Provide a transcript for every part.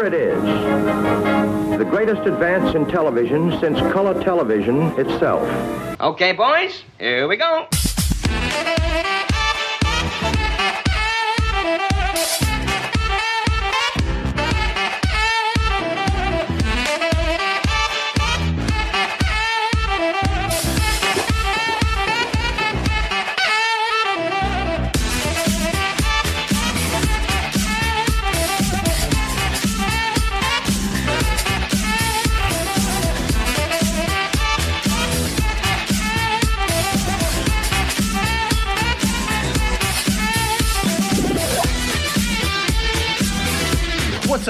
here it is. The greatest advance in television since color television itself. Okay, boys, here we go.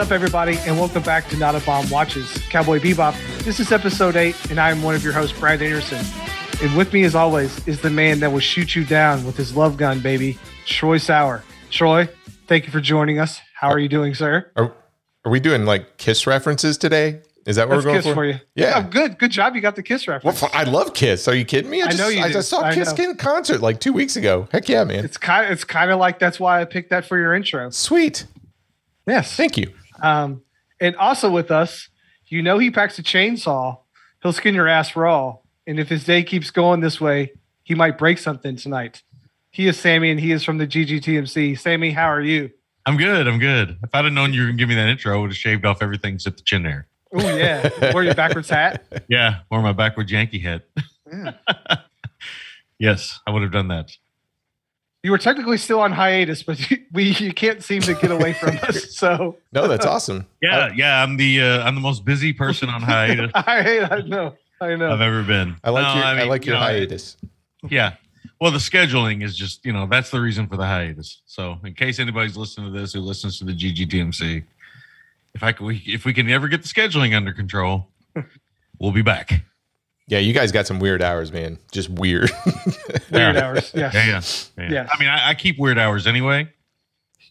Up, everybody, and welcome back to Not a Bomb Watches Cowboy Bebop. This is episode eight, and I am one of your hosts, Brad Anderson. And with me, as always, is the man that will shoot you down with his love gun, baby, Troy Sauer. Troy, thank you for joining us. How are you doing, sir? Are, are we doing like kiss references today? Is that what Let's we're going kiss for? for you. Yeah. Oh, good. Good job. You got the kiss Well, reference. f- I love Kiss. Are you kidding me? I just, know you I just saw I Kiss know. in concert like two weeks ago. Heck yeah, man. it's kind. It's kind of like that's why I picked that for your intro. Sweet. Yes. Thank you. Um, and also with us, you know he packs a chainsaw. He'll skin your ass raw. And if his day keeps going this way, he might break something tonight. He is Sammy, and he is from the GGTMC. Sammy, how are you? I'm good. I'm good. If I'd have known you were gonna give me that intro, I would have shaved off everything except the chin hair. Oh yeah, wear your backwards hat. Yeah, or my backwards Yankee hat. Yeah. yes, I would have done that. You were technically still on hiatus, but you, we you can't seem to get away from us. So No, that's awesome. Yeah, yeah. I'm the uh, I'm the most busy person on hiatus I, I know, I know. I've ever been. I like No, your I, mean, like you your know, hiatus. Yeah. Well, the scheduling is just you know that's the reason for the hiatus. So in case anybody's listening to this who listens to the GGTMC, if I could, we, if we can ever get the scheduling under control, we'll be back. Yeah, you guys got some weird hours, man. Just weird. Weird Yeah. hours. Yes. Yeah, yeah. yeah. Yes. I mean, I, I keep weird hours anyway.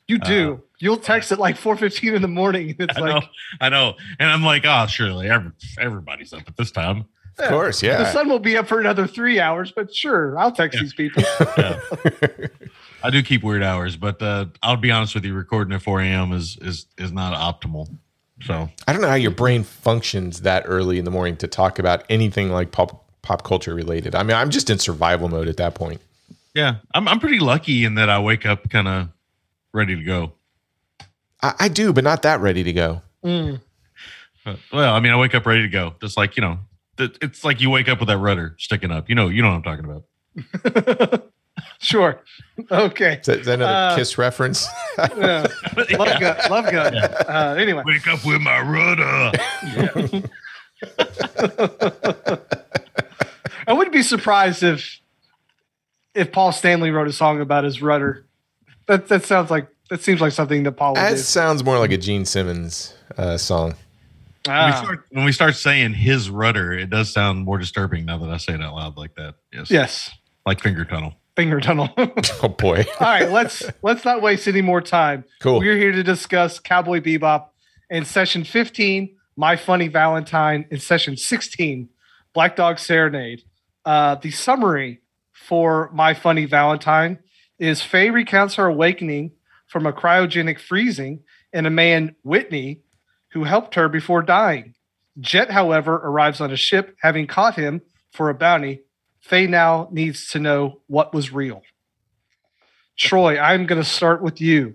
You do. You'll text at like four fifteen in the morning. It's I like know, I know, and I'm like, oh, surely every, everybody's up at this time. of course, yeah. the sun will be up for another three hours, but sure, I'll text these people. I do keep weird hours, but uh, I'll be honest with you, recording at 4 a.m. is is is not optimal. So I don't know how your brain functions that early in the morning to talk about anything like pop pop culture related. I mean, I'm just in survival mode at that point. yeah, I'm I'm pretty lucky in that I wake up kind of ready to go. I, I do, but not that ready to go. Mm. Uh, well, I mean, I wake up ready to go, just like you know, it's like you wake up with that rudder sticking up. You know, you know what I'm talking about. Sure. Okay. Is that, is that another Uh, Kiss reference? Yeah. Love gun. Love gun. Uh, anyway, Wake up with my rudder. I wouldn't be surprised if if Paul Stanley wrote a song about his rudder. That that sounds like that seems like something that Paul would that do. sounds more like a Gene Simmons uh, song. When we, Ah, start, when we start saying his rudder, it does sound more disturbing now that I say it out loud like that. Yes. yes, Like finger tunnel. Finger tunnel. Oh boy. All right, let's let's not waste any more time. Cool. We're here to discuss Cowboy Bebop in session 15, My Funny Valentine, in session 16, Black Dog Serenade. Uh, the summary for My Funny Valentine is Faye recounts her awakening from a cryogenic freezing and a man, Whitney, who helped her before dying. Jet, however, arrives on a ship having caught him for a bounty. Faye now needs to know what was real. Troy, I'm going to start with you.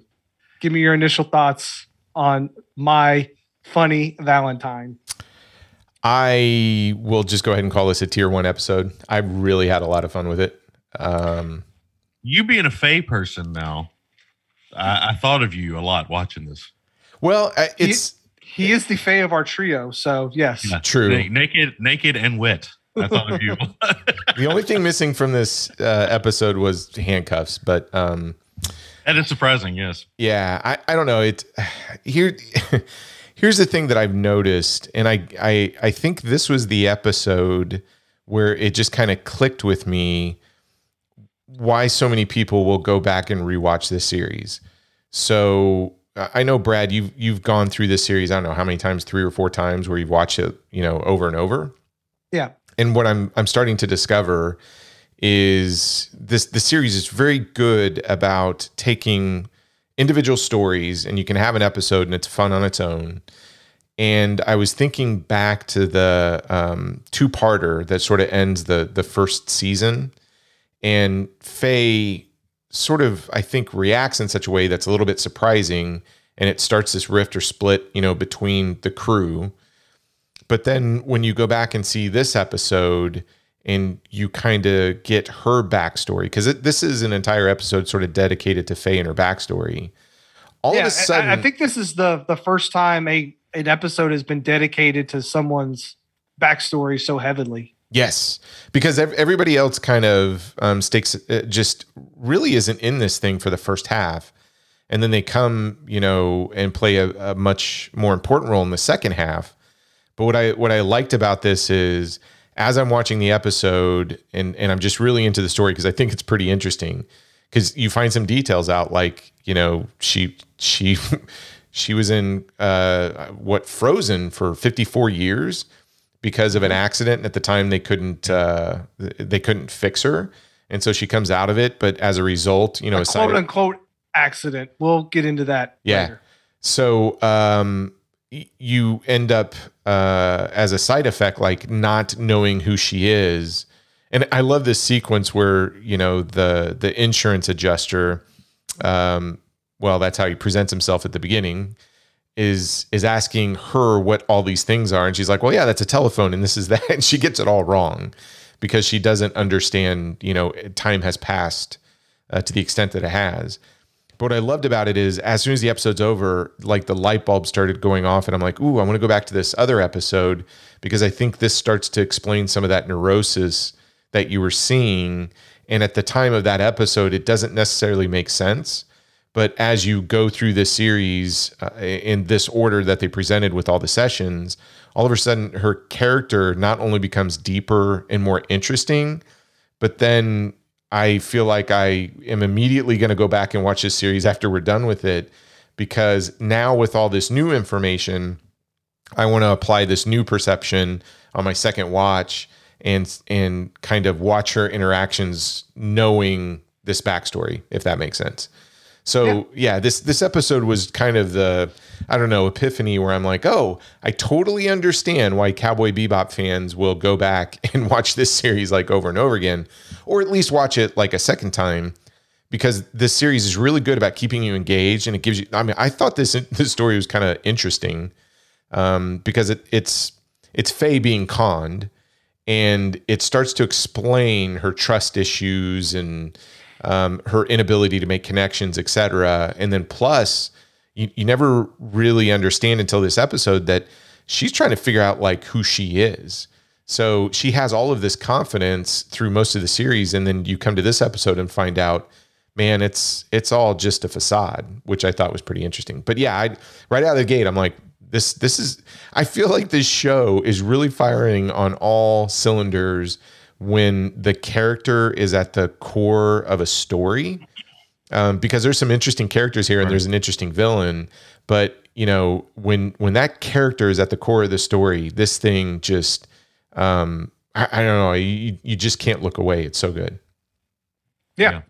Give me your initial thoughts on my funny Valentine. I will just go ahead and call this a tier one episode. I really had a lot of fun with it. Um, You being a Faye person now, I, I thought of you a lot watching this. well, it's He is the Faye of our trio, so yes. Yeah. true. Naked, naked, and wet. I thought you. the only thing missing from this uh, episode was handcuffs, but um, that is surprising. Yes. yeah, I, I don't know. It here. Here's the thing that I've noticed, and I I I think this was the episode where it just kind of clicked with me why so many people will go back and rewatch this series. So I I know Brad, you've you've gone through this series. I don't know how many times, three or four times, where you've watched it, you know, over and over. Yeah. And what I'm I'm starting to discover is this the series is very good about taking individual stories, and you can have an episode and it's fun on its own. And I was thinking back to the um, two-parter that sort of ends the the first season, and Faye sort of I think reacts in such a way that's a little bit surprising, and it starts this rift or split, you know, between the crew. But then when you go back and see this episode, and you kind of get her backstory because this is an entire episode sort of dedicated to Faye and her backstory. All yeah, of a sudden, I, I think this is the the first time a an episode has been dedicated to someone's backstory so heavily. Yes, because everybody else kind of um, stakes uh, just really isn't in this thing for the first half, and then they come, you know, and play a, a much more important role in the second half. But what I what I liked about this is as I'm watching the episode and and I'm just really into the story because I think it's pretty interesting because you find some details out like you know she she she was in uh, what Frozen for 54 years because of an accident at the time they couldn't uh, they couldn't fix her. And so she comes out of it but as a result you know a quote unquote accident. We'll get into that yeah. later. so um you end up uh, as a side effect like not knowing who she is. And i love this sequence where you know the the insurance adjuster um, well that's how he presents himself at the beginning is is asking her what all these things are. And she's like well yeah that's a telephone and this is that. And she gets it all wrong because she doesn't understand you know time has passed uh, to the extent that it has but what I loved about it is as soon as the episode's over, like the light bulb started going off, and I'm like, ooh, I want to go back to this other episode because I think this starts to explain some of that neurosis that you were seeing. And at the time of that episode, it doesn't necessarily make sense. But as you go through this series uh, in this order that they presented with all the sessions, all of a sudden her character not only becomes deeper and more interesting, but then I feel like I am immediately going to go back and watch this series after we're done with it because now with all this new information, I want to apply this new perception on my second watch and and kind of watch her interactions knowing this backstory if that makes sense. So yeah. yeah, this this episode was kind of the I don't know epiphany where I'm like, oh, I totally understand why Cowboy Bebop fans will go back and watch this series like over and over again, or at least watch it like a second time, because this series is really good about keeping you engaged and it gives you. I mean, I thought this this story was kind of interesting um, because it, it's it's Faye being conned, and it starts to explain her trust issues and um, her inability to make connections, etc. And then plus, you, you never really understand until this episode that she's trying to figure out like who she is. So she has all of this confidence through most of the series, and then you come to this episode and find out, man, it's it's all just a facade, which I thought was pretty interesting. But yeah, I right out of the gate, I'm like, this this is. I feel like this show is really firing on all cylinders when the character is at the core of a story. Um, because there's some interesting characters here and there's an interesting villain, but you know when when that character is at the core of the story, this thing just um, I, I, don't know you you just can't look away. It's so good. Yeah, yeah.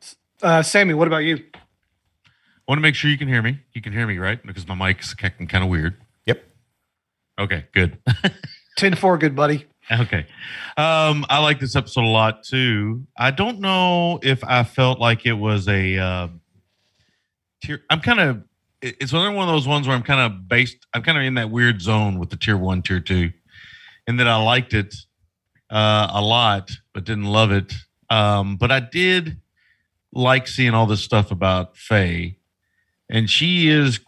Uh, Sammy, what about you? I want to make sure you can hear me. You can hear me, right? Because my mic's kind of weird. Yep. Okay, good. 10 4, good buddy. Okay. Um, I like this episode a lot too. I don't know if I felt like it was a uh, tier. I'm kind of. It's another one of those ones where I'm kind of based. I'm kind of in that weird zone with the tier one, tier two, and that I liked it uh, a lot, but didn't love it. Um, but I did like seeing all this stuff about Faye, and she is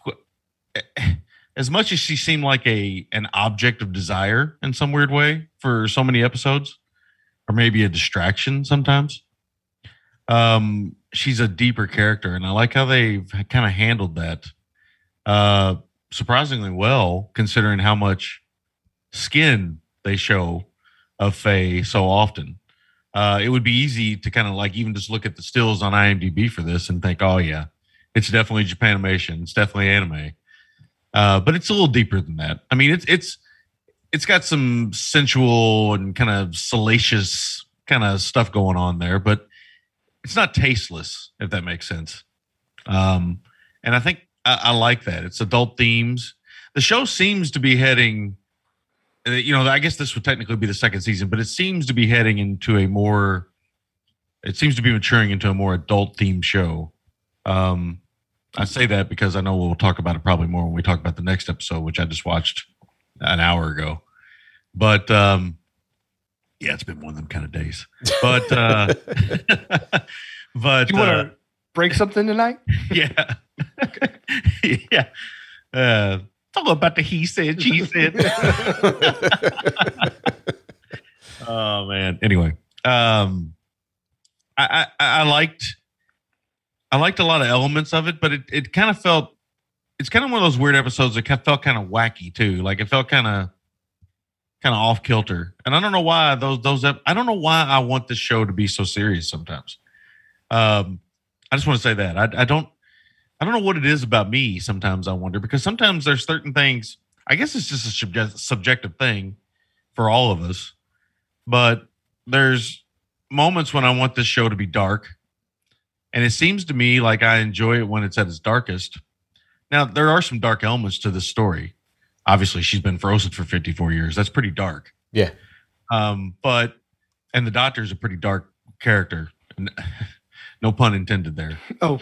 as much as she seemed like a an object of desire in some weird way for so many episodes, or maybe a distraction sometimes. Um, she's a deeper character, and I like how they've kind of handled that uh, surprisingly well, considering how much skin they show of Faye so often. Uh, it would be easy to kind of like even just look at the stills on IMDb for this and think, oh yeah, it's definitely Japanimation, it's definitely anime uh, but it's a little deeper than that. I mean, it's it's it's got some sensual and kind of salacious kind of stuff going on there, but it's not tasteless, if that makes sense. Um, and I think I, I like that. It's adult themes. The show seems to be heading. uh, You know, I guess this would technically be the second season, but it seems to be heading into a more. It seems to be maturing into a more adult themed show. Um, I say that because I know we'll talk about it probably more when we talk about the next episode, which I just watched an hour ago. But um, yeah, it's been one of them kind of days. But uh, but You want uh, to break something tonight? yeah, yeah. Uh, talk about the he said, she said. oh man. Anyway, um, I, I I liked I liked a lot of elements of it, but it it kind of felt it's kind of one of those weird episodes that kind- felt kind of wacky too. Like it felt kind of kind of off kilter, and I don't know why those those I don't know why I want this show to be so serious sometimes. Um, I just want to say that I I don't I don't know what it is about me. Sometimes I wonder because sometimes there's certain things. I guess it's just a subject, subjective thing for all of us, but there's moments when I want this show to be dark, and it seems to me like I enjoy it when it's at its darkest. Now there are some dark elements to this story. Obviously, she's been frozen for 54 years. That's pretty dark. Yeah. Um, but and the doctor's a pretty dark character. No pun intended there. Oh,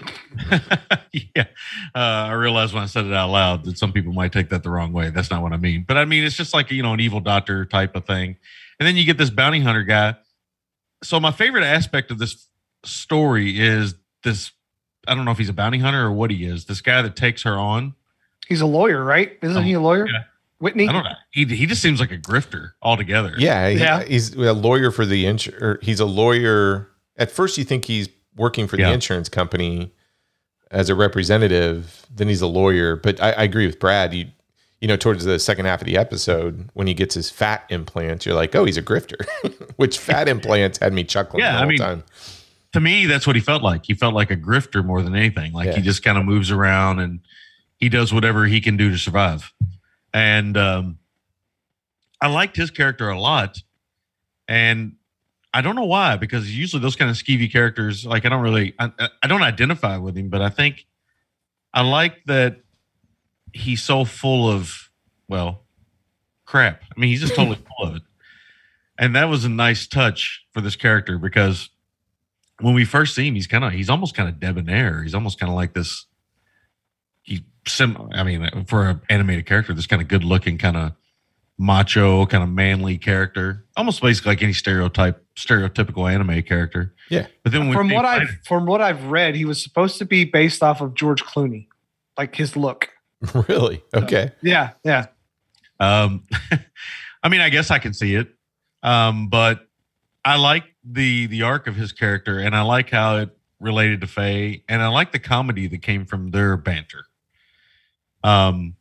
yeah. Uh, I realized when I said it out loud that some people might take that the wrong way. That's not what I mean. But I mean, it's just like, you know, an evil doctor type of thing. And then you get this bounty hunter guy. So, my favorite aspect of this story is this I don't know if he's a bounty hunter or what he is. This guy that takes her on. he's a lawyer, right? Isn't Oh, he a um, lawyer? yeah. Whitney? I don't know. He, he just seems like a grifter altogether. Yeah, he- Yeah. he's a lawyer for the insur. He's a lawyer. At first, you think he's working for the insurance company as a representative. Then he's a lawyer. But I, I agree with Brad. You, you know, towards the second half of the episode, when he gets his fat implants, you're like, oh, he's a grifter. Which fat implants had me chuckling Yeah, the I mean, time. To me, that's what he felt like. He felt like a grifter more than anything. Like Yeah. he just kind of moves around and he does whatever he can do to survive. And um, I liked his character a lot. And I don't know why, because usually those kind of skeevy characters, like I don't really, I, I don't identify with him, but I think I like that he's so full of, well, crap. I mean, he's just totally full of it. And that was a nice touch for this character because when we first see him, he's kind of he's almost kind of debonair. He's almost kind of like this. He sim. I mean, for an animated character, this kind of good looking, kind of macho, kind of manly character, almost basically like any stereotype, stereotypical anime character. Yeah. But then from what I've from what I've read, he was supposed to be based off of George Clooney, like his look. really? Okay. Yeah, yeah. Um, I mean, I guess I can see it, um, but I like the the arc of his character, and I like how it related to Faye, and I like the comedy that came from their banter. Um,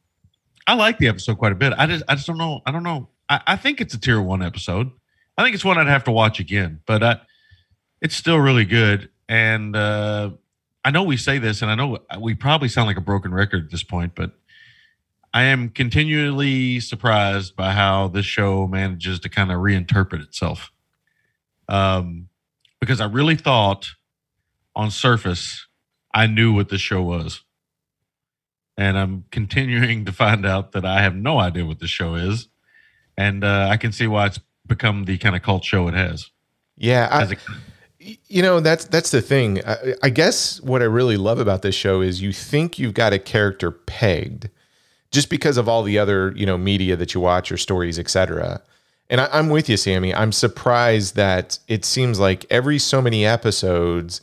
I like the episode quite a bit. I just I just don't know. I don't know. I, I think it's a tier one episode. I think it's one I'd have to watch again, but I, it's still really good. And uh, I know we say this, and I know we probably sound like a broken record at this point, but I am continually surprised by how this show manages to kind of reinterpret itself. Um, because I really thought on surface I knew what the show was. And I'm continuing to find out that I have no idea what the show is. And uh, I can see why it's become the kind of cult show it has. Yeah. I, a, you know that's that's the thing I, I guess what i really love about this show is you think you've got a character pegged just because of all the other you know media that you watch or stories etc and I, i'm with you sammy i'm surprised that it seems like every so many episodes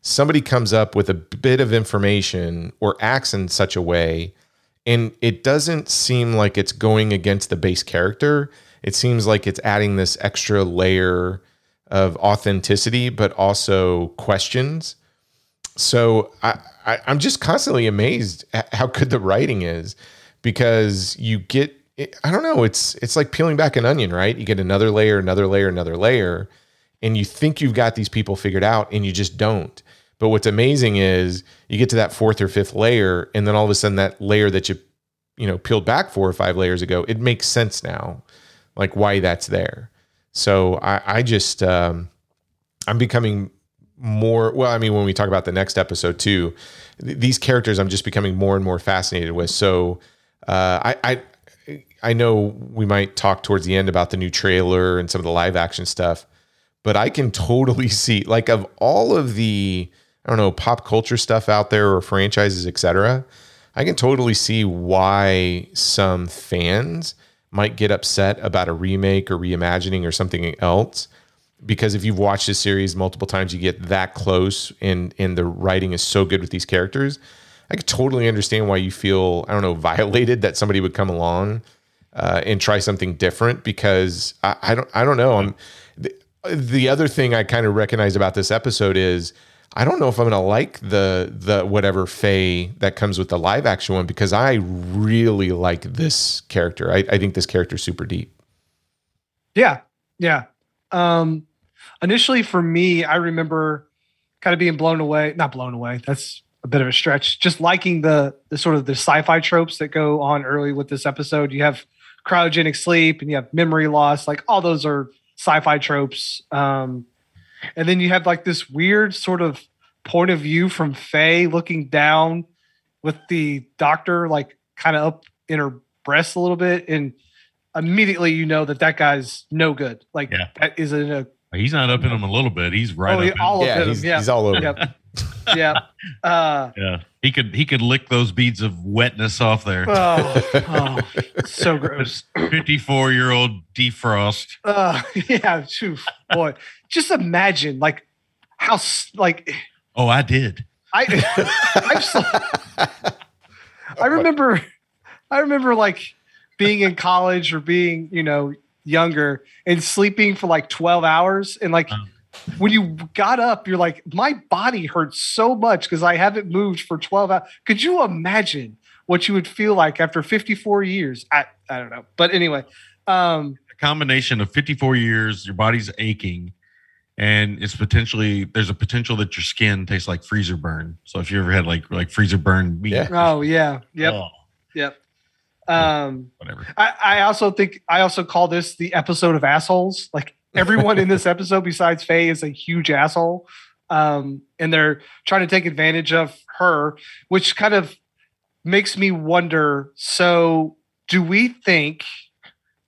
somebody comes up with a bit of information or acts in such a way and it doesn't seem like it's going against the base character it seems like it's adding this extra layer of authenticity, but also questions. So I, I, I'm just constantly amazed at how good the writing is because you get, I don't know, it's it's like peeling back an onion, right? You get another layer, another layer, another layer, and you think you've got these people figured out, and you just don't. But what's amazing is you get to that fourth or fifth layer, and then all of a sudden that layer that you, you know, peeled back four or five layers ago, it makes sense now, like why that's there. So I, I just um, I'm becoming more well i mean when we talk about the next episode too th- these characters i'm just becoming more and more fascinated with so uh, I, I i know we might talk towards the end about the new trailer and some of the live action stuff but i can totally see like of all of the i don't know pop culture stuff out there or franchises etc i can totally see why some fans might get upset about a remake or reimagining or something else because if you've watched this series multiple times, you get that close, and and the writing is so good with these characters. I could totally understand why you feel I don't know violated that somebody would come along uh, and try something different because I, I don't I don't know. I'm the, the other thing I kind of recognize about this episode is I don't know if I'm gonna like the the whatever Faye that comes with the live action one because I really like this character. I, I think this character is super deep. Yeah, yeah. Um, initially, for me, I remember kind of being blown away. Not blown away. That's a bit of a stretch. Just liking the the sort of the sci-fi tropes that go on early with this episode. You have cryogenic sleep and you have memory loss. Like all those are sci-fi tropes. Um, and then you have like this weird sort of point of view from Faye looking down with the doctor like kind of up in her breast a little bit and immediately you know that that guy's no good. Like Yeah. that is a, He's not up in him a little bit. He's right oh, up yeah, in all him. of Yeah, them. he's, yeah. he's all over. Yep. yeah. Uh, Yeah. He could he could lick those beads of wetness off there. oh, oh, so gross. 54 year old defrost. Uh, yeah, phew, boy. Just imagine like how like Oh, I did. I I've so, I remember I remember like being in college or being, you know, younger and sleeping for like 12 hours and like Um. When you got up you're like my body hurts so much because I haven't moved for 12 hours. Could you imagine what you would feel like after 54 years? I I don't know. But anyway, um A combination of 54 years, your body's aching, and it's potentially there's a potential that your skin tastes like freezer burn. So if you ever had like like freezer burn meat, Yeah. oh yeah. Yep. oh, Yep. Um whatever. I, I also think I also call this the episode of assholes. Like everyone in this episode besides Faye is a huge asshole. Um, and they're trying to take advantage of her, which kind of makes me wonder. So, do we think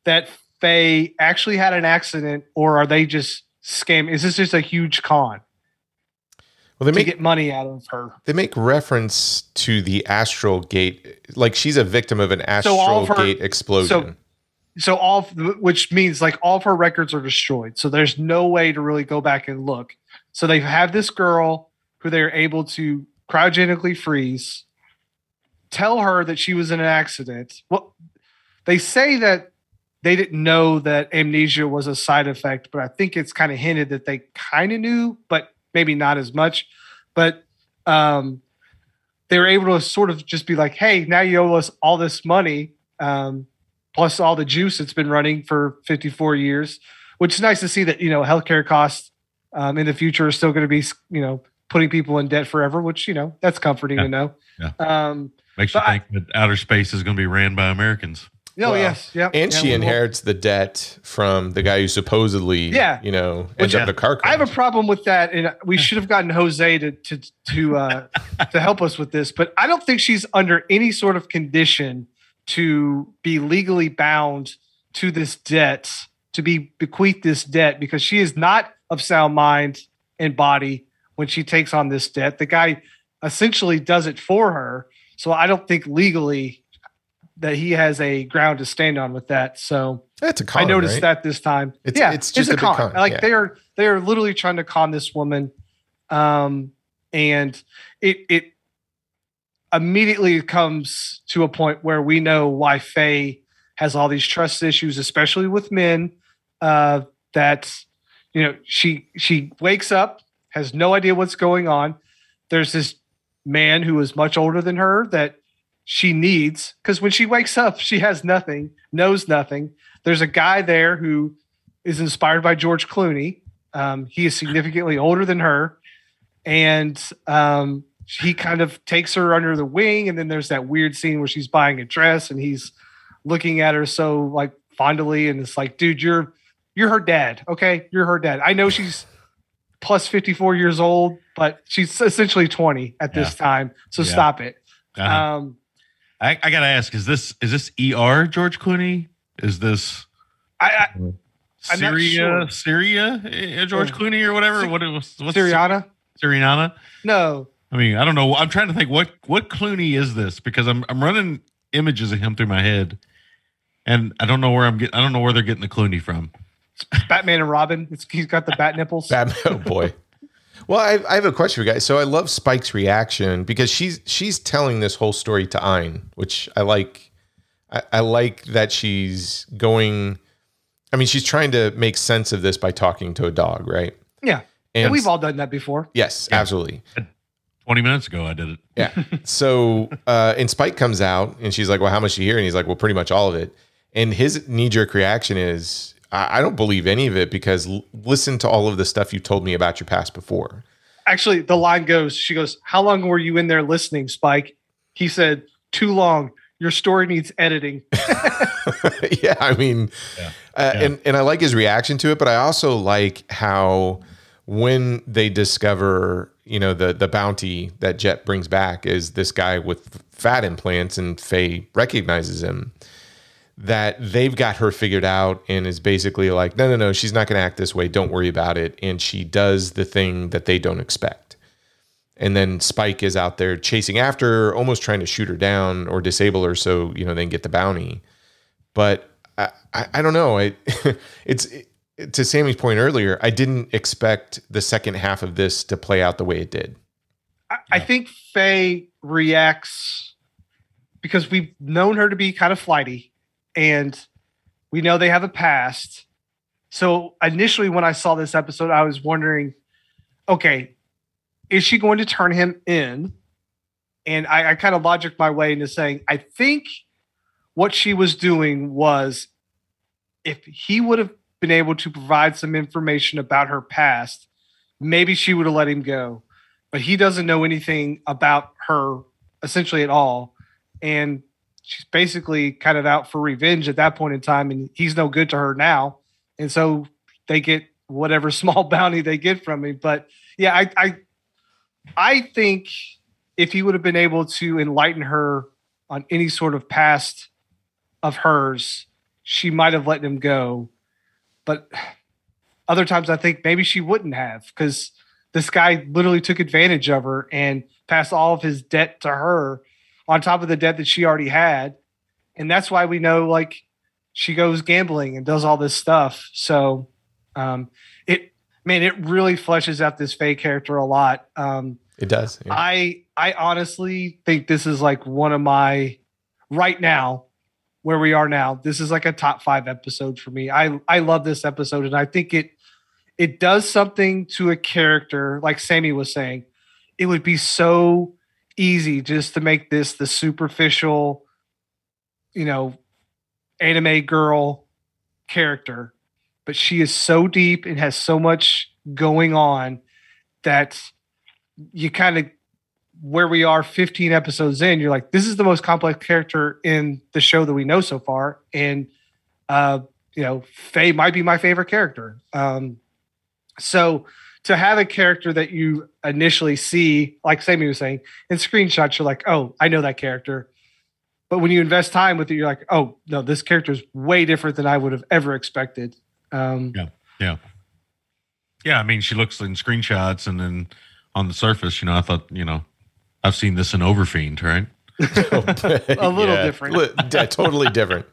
that Faye actually had an accident, or are they just scam? Is this just a huge con Well, they to make get money out of her? they make reference to the astral gate, like she's a victim of an astral of her- gate explosion. so all which means like all of her records are destroyed. So there's no way to really go back and look. So they have this girl who they're able to cryogenically freeze tell her that she was in an accident. Well they say that they didn't know that amnesia was a side effect but i think it's kind of hinted that they kind of knew but maybe not as much. But um they were able to sort of just be like hey now you owe us all this money um plus all the juice that's been running for 54 years, which is nice to see that, you know, healthcare costs um, in the future are still going to be, you know, putting people in debt forever, which, you know, that's comforting Yeah. to know. Yeah. Um, Makes you but I- think that outer space is going to be ran by Americans. oh, Well, yes. Yep. and yeah, she inherits the debt from the guy who supposedly, Yeah. you know, Which- ends up in a car I have a problem with that, and we should have gotten Jose to to to uh, to help us with this. But I don't think she's under any sort of condition to be legally bound to this debt, to be bequeathed this debt, because she is not of sound mind and body when she takes on this debt. The guy essentially does it for her, so I don't think legally that he has a ground to stand on with that. So That's a con, I noticed right? that this time. It's- yeah, it's just a big con. con, Like yeah. they are they are literally trying to con this woman, um, and it it immediately it comes to a point where we know why Faye has all these trust issues, especially with men. Uh, that you know she she wakes up has no idea what's going on. There's this man who is much older than her that she needs because when she wakes up, she has nothing, knows nothing. There's a guy there who is inspired by George Clooney. Um, he is significantly older than her, and um, he kind of takes her under the wing. And then there's that weird scene where she's buying a dress and he's looking at her so like fondly, and it's like, dude, you're you're her dad, okay? You're her dad. I know she's plus 54 years old, but she's essentially 20 at this time. So Yeah. stop it. Uh-huh. Um, I, I gotta ask: Is this is this ER George Clooney? Is this I, I Syria sure. Syria uh, George Clooney or whatever? Sy- what it was? What's Syriana? Syriana? No. I mean, I don't know. I'm trying to think what what Clooney is this because I'm I'm running images of him through my head, and I don't know where I'm getting. I don't know where they're getting the Clooney from. Batman and Robin. It's, he's got the bat nipples. Batman, oh boy. Well, I, I have a question for you guys. So I love Spike's reaction because she's she's telling this whole story to Ein, which I like. I, I like that she's going. I mean, she's trying to make sense of this by talking to a dog, right? yeah. And, we've all done that before. yes, absolutely. Twenty minutes ago, I did it. Yeah. So, uh, and Spike comes out and she's like, Well, how much do you hear? And he's like, Well, pretty much all of it. And his knee jerk reaction is, I, I don't believe any of it because l- listen to all of the stuff you told me about your past before. Actually, the line goes, she goes, How long were you in there listening, Spike? He said, Too long. Your story needs editing. yeah. I mean, Yeah. Uh, Yeah. and, and I like his reaction to it, but I also like how when they discover, you know, the, the bounty that Jet brings back is this guy with fat implants and Faye recognizes him. that they've got her figured out and is basically like, no, no, no, she's not going to act this way. Don't worry about it. And she does the thing that they don't expect. And then Spike is out there chasing after her, almost trying to shoot her down or disable her so, you know, they can get the bounty. But I, I, I don't know. I, it's it, to Sammy's point earlier, I didn't expect the second half of this to play out the way it did. I, I think Faye reacts because we've known her to be kind of flighty and we know they have a past. So initially, when I saw this episode, I was wondering, okay, is she going to turn him in? And I, I kind of logic my way into saying, I think what she was doing was if he would have been able to provide some information about her past, maybe she would have let him go but he doesn't know anything about her essentially at all. And she's basically kind of out for revenge at that point in time. And he's no good to her now. And so they get whatever small bounty they get from him. But yeah, I, I, I think if he would have been able to enlighten her on any sort of past of hers, she might have let him go. But other times I think maybe she wouldn't have because this guy literally took advantage of her and passed all of his debt to her on top of the debt that she already had. And that's why we know like she goes gambling and does all this stuff. So um it man, it really fleshes out this Faye character a lot. Um It does. yeah. I I honestly think this is like one of my right now where we are now. This is like a top 5 episode for me. I I love this episode and I think it it does something to a character like Sammy was saying. It would be so easy just to make this the superficial you know anime girl character but she is so deep and has so much going on that you kind of where we are 15 episodes in you're like this is the most complex character in the show that we know so far and uh you know faye might be my favorite character um so to have a character that you initially see like sammy was saying in screenshots you're like oh i know that character but when you invest time with it you're like oh no this character is way different than i would have ever expected um Yeah, Yeah. Yeah. I mean, she looks in screenshots, and then on the surface, you know, I thought, you know, I've seen this in Overfiend, right? A little different. Yeah, totally different.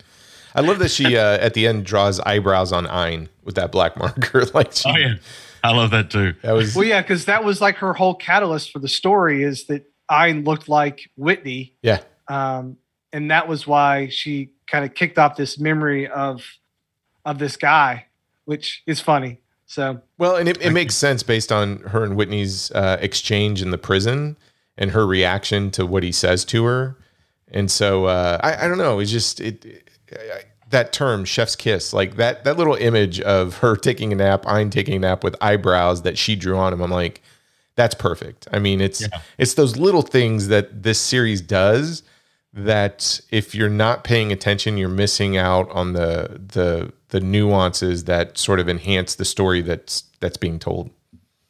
I love that she uh, at the end draws eyebrows on Ein with that black marker. like she, Oh yeah, I love that too. that was Well, yeah, because that was like her whole catalyst for the story is that Ein looked like Whitney, yeah. um, and that was why she kind of kicked off this memory of of this guy, which is funny. So Well, and it, it makes sense based on her and Whitney's uh, exchange in the prison and her reaction to what he says to her. And so uh, I, I don't know. It's just it, it- I- that term chef's kiss like that that little image of her taking a nap i'm taking a nap with eyebrows that she drew on him i'm like that's perfect i mean it's Yeah. it's those little things that this series does that if you're not paying attention you're missing out on the the the nuances that sort of enhance the story that's that's being told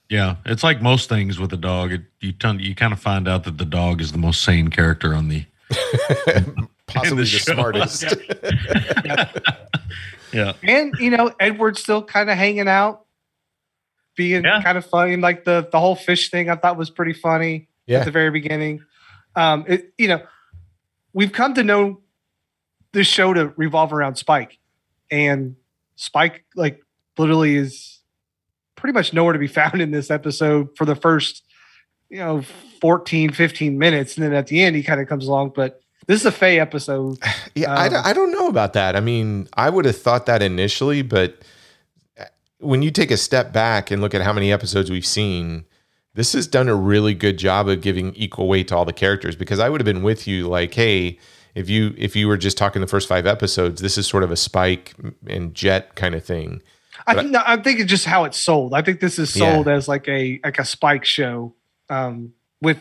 Yeah, it's like most things with a dog. It, you ton, you kind of find out that the dog is the most sane character on the. Possibly the, show. smartest. Yeah, And you know, Edward's still kind of hanging out, being Yeah. kind of funny. Like the the whole fish thing, I thought was pretty funny at the very beginning. Um, it, you know, we've come to know this show to revolve around Spike, and Spike like literally is pretty much nowhere to be found in this episode for the first you know 14 15 minutes and then at the end he kind of comes along but this is a Faye episode Yeah, I, Um, don't- I don't know about that. I mean, I would have thought that initially, but uh, when you take a step back and look at how many episodes we've seen, this has done a really good job of giving equal weight to all the characters. Because I would have been with you, like, hey, if you if you were just talking the first five episodes, this is sort of a Spike and Jet kind of thing. I But think no, I think it's just how it's sold. I think this is Yeah. sold as like a like a Spike show um, with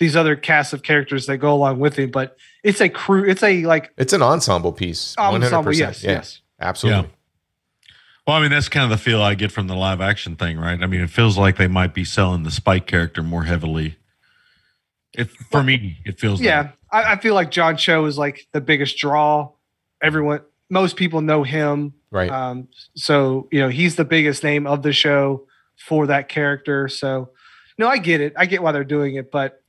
these other casts of characters that go along with it. But it's a crew. It's a like It's an ensemble piece. ensemble. 100%. Yes, Yeah, yes. absolutely. Well, I mean, that's kind of the feel I get from the live action thing, right? I mean, it feels like they might be selling the Spike character more heavily. If for me, it feels Yeah, like, I, I feel like John Cho is like the biggest draw. Everyone, most people know him. Right. Um, so you know he's the biggest name of the show for that character. So no, I get it. I get why they're doing it, but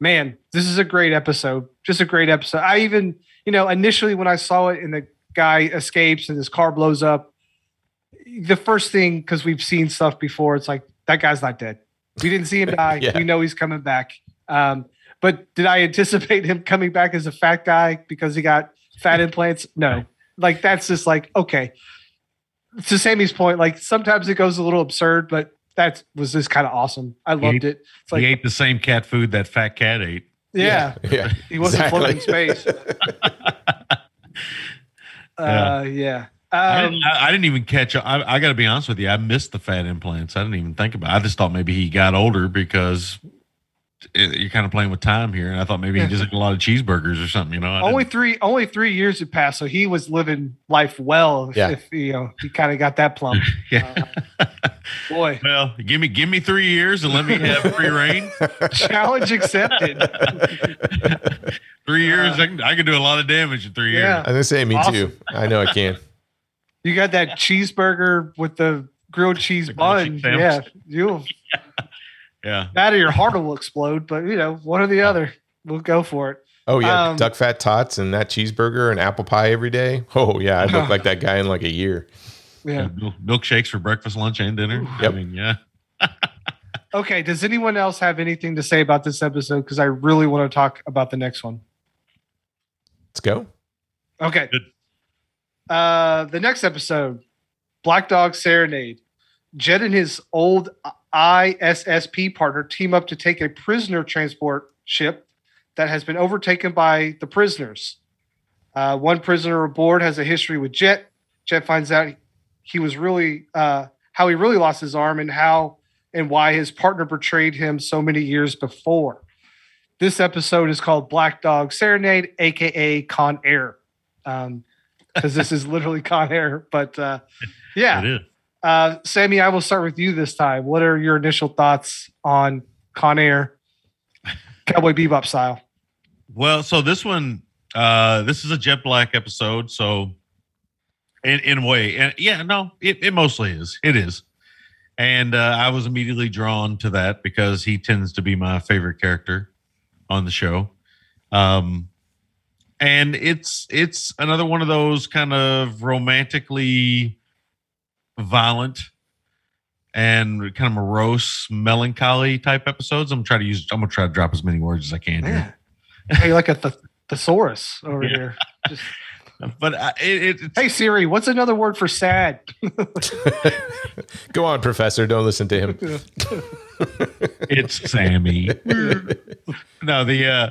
man, this is a great episode. Just a great episode. I even, you know, initially when I saw it and the guy escapes and his car blows up, the first thing because we've seen stuff before, it's like that guy's not dead. We didn't see him die. Yeah. We know he's coming back. Um, but did I anticipate him coming back as a fat guy because he got fat implants? No. Like that's just like okay. To Sammy's point, like sometimes it goes a little absurd, but that was just kind of awesome. I loved it. It's like he ate the same cat food that fat cat ate. yeah, Yeah. he wasn't Exactly. floating in space. Uh, yeah. I, Um, didn't, I, I didn't even catch. I, I got to be honest with you. I missed the fat implants. I didn't even think about. it. I just thought maybe he got older because it, you're kind of playing with time here, and I thought maybe he just ate a lot of cheeseburgers or something. You know, I only didn't- three only three years had passed, so he was living life well. If, Yeah. if you know he kind of got that plump. yeah. Uh, boy, well, give me give me three years and let me have free reign. challenge accepted. Three years, uh, I can I can do a lot of damage in three Yeah. I was gonna say me Awesome. too. I know I can. You got that cheeseburger with the grilled cheese The grilled bun. cheese yeah, you years. Yeah, that or your heart will explode. But you know, one or the other. We'll go for it. Oh yeah, Um, duck fat tots and that cheeseburger and apple pie every day. Oh yeah, I'd look like that guy in like a year. Yeah. Milk- milkshakes for breakfast, lunch, and dinner. Yep. I mean, yeah. Okay. Does anyone else have anything to say about this episode? Because I really want to talk about the next one. Let's go. Okay. Good. Uh, the next episode, Black Dog Serenade. Jet and his old ISSP partner team up to take a prisoner transport ship that has been overtaken by the prisoners. Uh, one prisoner aboard has a history with Jet. Jet finds out he was really uh, how he really lost his arm and how and why his partner betrayed him so many years before. This episode is called Black Dog Serenade, aka Con Air, because this is literally Con Air. But uh, yeah. Uh, Sammy, I will start with you this time. What are your initial thoughts on Con Air, Cowboy Bebop style? Well, so this one, uh, this is a Jet Black episode. So, in in a way, and yeah, no, it, it mostly is. It is, and uh, I was immediately drawn to that because he tends to be my favorite character on the show. Um, and it's it's another one of those kind of romantically violent and kind of morose, melancholy type episodes. I'm trying to use. I'm gonna try to drop as many words as I can here. Hey, like a th- thesaurus over Yeah. here. Just, But uh, it, it, it's, hey Siri, what's another word for sad? Go on, Professor. Don't listen to him. it's Sammy. no, the uh,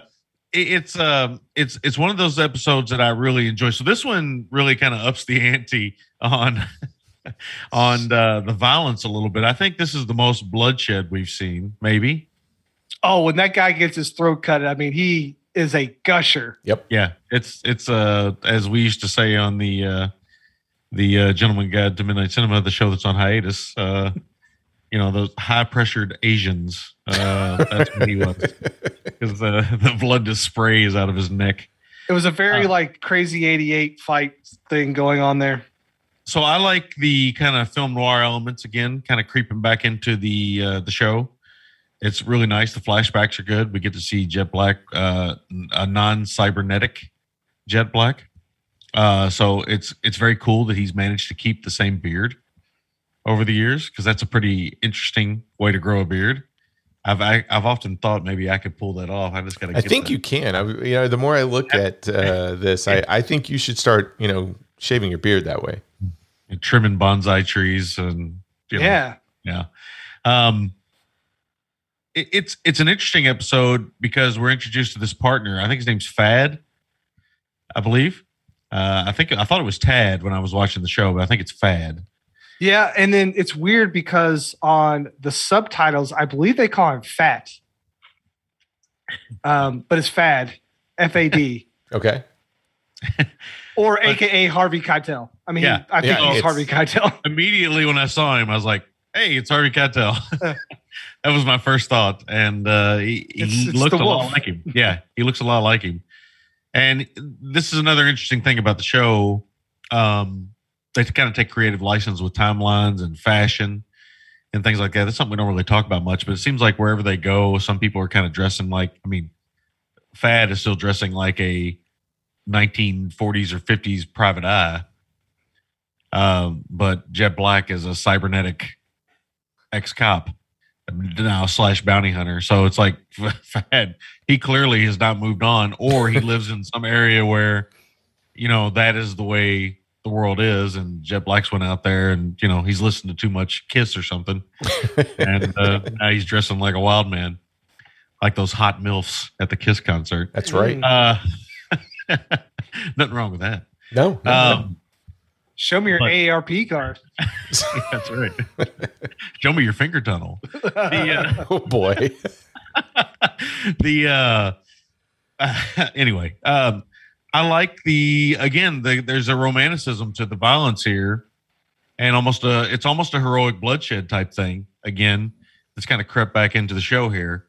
it, it's um, it's it's one of those episodes that I really enjoy. So this one really kind of ups the ante on on uh, the violence a little bit. I think this is the most bloodshed we've seen, maybe. Oh, when that guy gets his throat cut, I mean, he is a gusher. Yep. Yeah, it's it's uh as we used to say on the uh the uh, Gentleman Guide to Midnight Cinema, the show that's on hiatus. Uh, you know those high pressured Asians. Uh, that's what he was because the the blood just sprays out of his neck. It was a very Uh, like crazy 88 fight thing going on there. So I like the kind of film noir elements again, kind of creeping back into the uh, the show. It's really nice. The flashbacks are good. We get to see Jet Black, uh, a non cybernetic Jet Black. Uh, so it's it's very cool that he's managed to keep the same beard over the years because that's a pretty interesting way to grow a beard. I've I, I've often thought maybe I could pull that off. I just got to. I think you can. I, you know, the more I look at uh, this, I, I think you should start, you know, shaving your beard that way. And trimming bonsai trees and you know, Yeah. yeah. Um, it, it's it's an interesting episode because we're introduced to this partner. I think his name's Fad, I believe. Uh, I think I thought it was Tad when I was watching the show, but I think it's Fad. Yeah. And then it's weird because on the subtitles, I believe they call him Fat. Um, but it's Fad, F A D, Okay. or AKA Harvey Keitel. I mean, Yeah. I think Yeah, it's it's- Harvey Keitel. Immediately when I saw him, I was like, "Hey, it's Harvey Keitel." that was my first thought, and uh, he, It's- he it's looked a lot like him. Yeah, he looks a lot like him. And this is another interesting thing about the show. Um, they kind of take creative license with timelines and fashion and things like that. That's something we don't really talk about much, but it seems like wherever they go, some people are kind of dressing like. I mean, Fad is still dressing like a 1940s or 50s private eye. Um, but Jet Black is a cybernetic ex cop now slash bounty hunter. So it's like he clearly has not moved on, or he lives in some area where, you know, that is the way the world is. And Jet Black's went out there and, you know, he's listened to too much Kiss or something. and uh, now he's dressing like a wild man, like those hot MILFs at the Kiss concert. That's right. Uh, nothing wrong with that. No. no, Um, Show me your But- AARP card. That's right. Show me your finger tunnel. The, uh, oh boy. the uh, anyway, um, I like the again. The, there's a romanticism to the violence here, and almost a it's almost a heroic bloodshed type thing. Again, that's kind of crept back into the show here.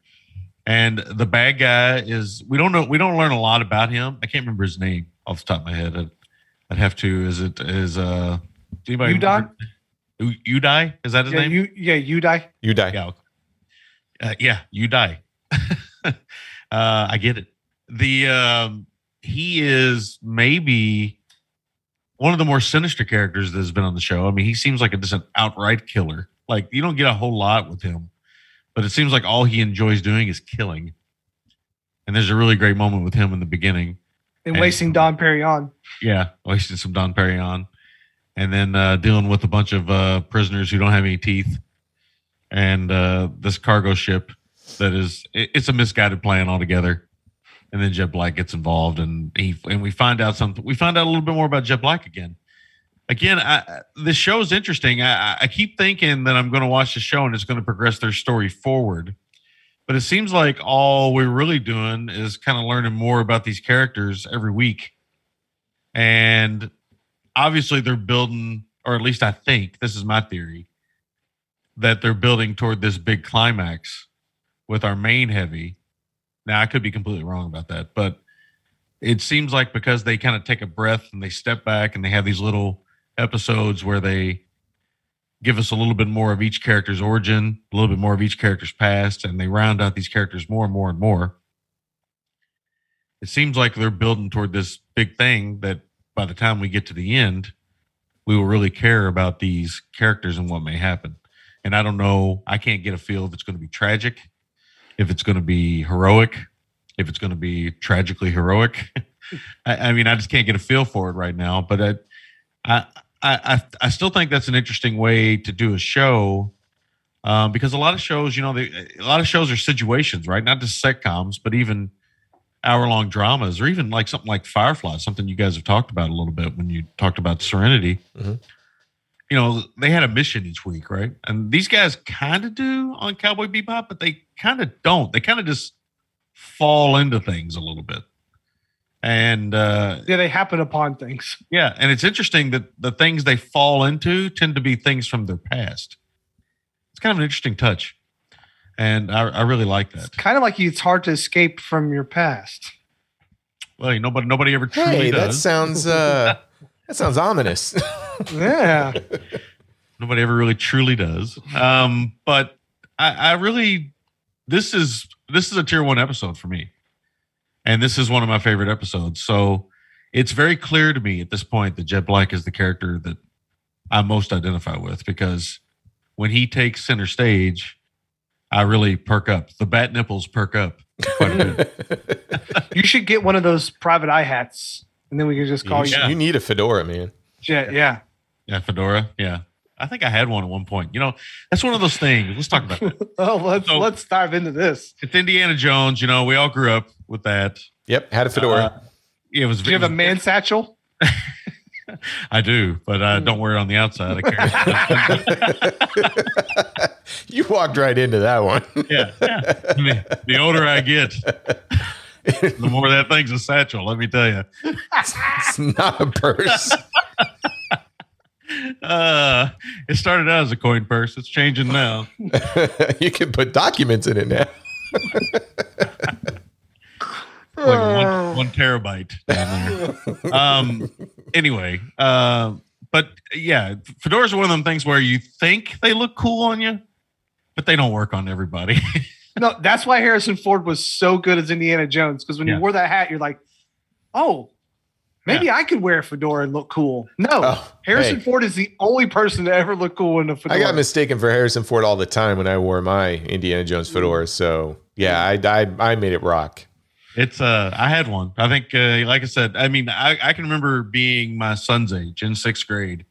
And the bad guy is we don't know we don't learn a lot about him. I can't remember his name off the top of my head. I'd, I'd have to. Is it is uh anybody Udon? U- Udai? Is that his Yeah, name? you yeah, you die. You die. Yeah. Uh, yeah, you die. uh, I get it. The um, he is maybe one of the more sinister characters that has been on the show. I mean, he seems like a, just an outright killer. Like you don't get a whole lot with him, but it seems like all he enjoys doing is killing. And there's a really great moment with him in the beginning. And And- wasting Dom Perignon. Yeah, wasting some Dom Perignon, and then uh, dealing with a bunch of uh, prisoners who don't have any teeth, and uh, this cargo ship that is it- it's a misguided plan altogether. And then Jet Black gets involved, and he and we find out something. We find out a little bit more about Jet Black again. Again, I, this show is interesting. I, I keep thinking that I'm going to watch the show and it's going to progress their story forward, but it seems like all we're really doing is kind of learning more about these characters every week. And obviously they're building or at least i think this is my theory that they're building toward this big climax with our main heavy. Now i could be completely wrong about that but it seems like because they kind of take a breath and they step back and they have these little episodes where they give us a little bit more of each character's origin a little bit more of each character's past and they round out these characters more and more and more it seems like they're building toward this big thing that by the time we get to the end, we will really care about these characters and what may happen. And I don't know, I can't get a feel if it's going to be tragic, if it's going to be heroic, if it's going to be tragically heroic. I, I mean, I just can't get a feel for it right now. But I, I, I, I still think that's an interesting way to do a show um, because a lot of shows, you know, they, a lot of shows are situations, right? Not just sitcoms, but even hour long dramas or even like something like Firefly, something you guys have talked about a little bit when you talked about Serenity. Mhm. You know, they had a mission each week, right? And these guys kind of do on Cowboy Bebop, but they kind of don't. They kind of just fall into things a little bit. And uh, Yeah, they happen upon things. yeah, and it's interesting that the things they fall into tend to be things from their past. it's kind of an interesting touch, and I, I really like that. Kind of like it's hard to escape from your past. Well, nobody nobody ever truly Hey, that does. sounds uh, that sounds ominous. Yeah. nobody ever really truly does. Um, but I, I really this is this is a tier one episode for me, and this is one of my favorite episodes. So it's very clear to me at this point that Jet Black is the character that I most identify with because when he takes center stage, I really perk up. The bat nipples perk up. Quite a bit. you should get one of those private eye hats, and then we can just call you, you. Yeah. you need a fedora, man. Jet. Yeah. yeah, fedora. Yeah, I think I had one at one point. You know, that's one of those things. Let's talk about it. Oh, let's So- let's dive into this. It's Indiana Jones. You know, we all grew up with that. Yep, had a fedora. Uh, it was. Do you have a man satchel? I do, but I don't wear it on the outside. I carry you walked right into that one. yeah, yeah. The, the older I get, the more that thing's a satchel. Let me tell you. it's not a purse. Uh, it started out as a coin purse. It's changing now. you can put documents in it now. Like one, one terabyte down there. Um. Anyway, uh, but yeah, fedoras are one of them things where you think they look cool on you, but they don't work on everybody. No, that's why Harrison Ford was so good as Indiana Jones because when Yeah. you wore that hat, you're like, oh, maybe I could wear a fedora and look cool. No, Oh, Harrison hey. Ford is the only person to ever look cool in a fedora. I got mistaken for Harrison Ford all the time when I wore my Indiana Jones fedora. So yeah, I I, I made it rock. It's uh I had one. I think uh, like I said, I mean I, I can remember being my son's age in sixth grade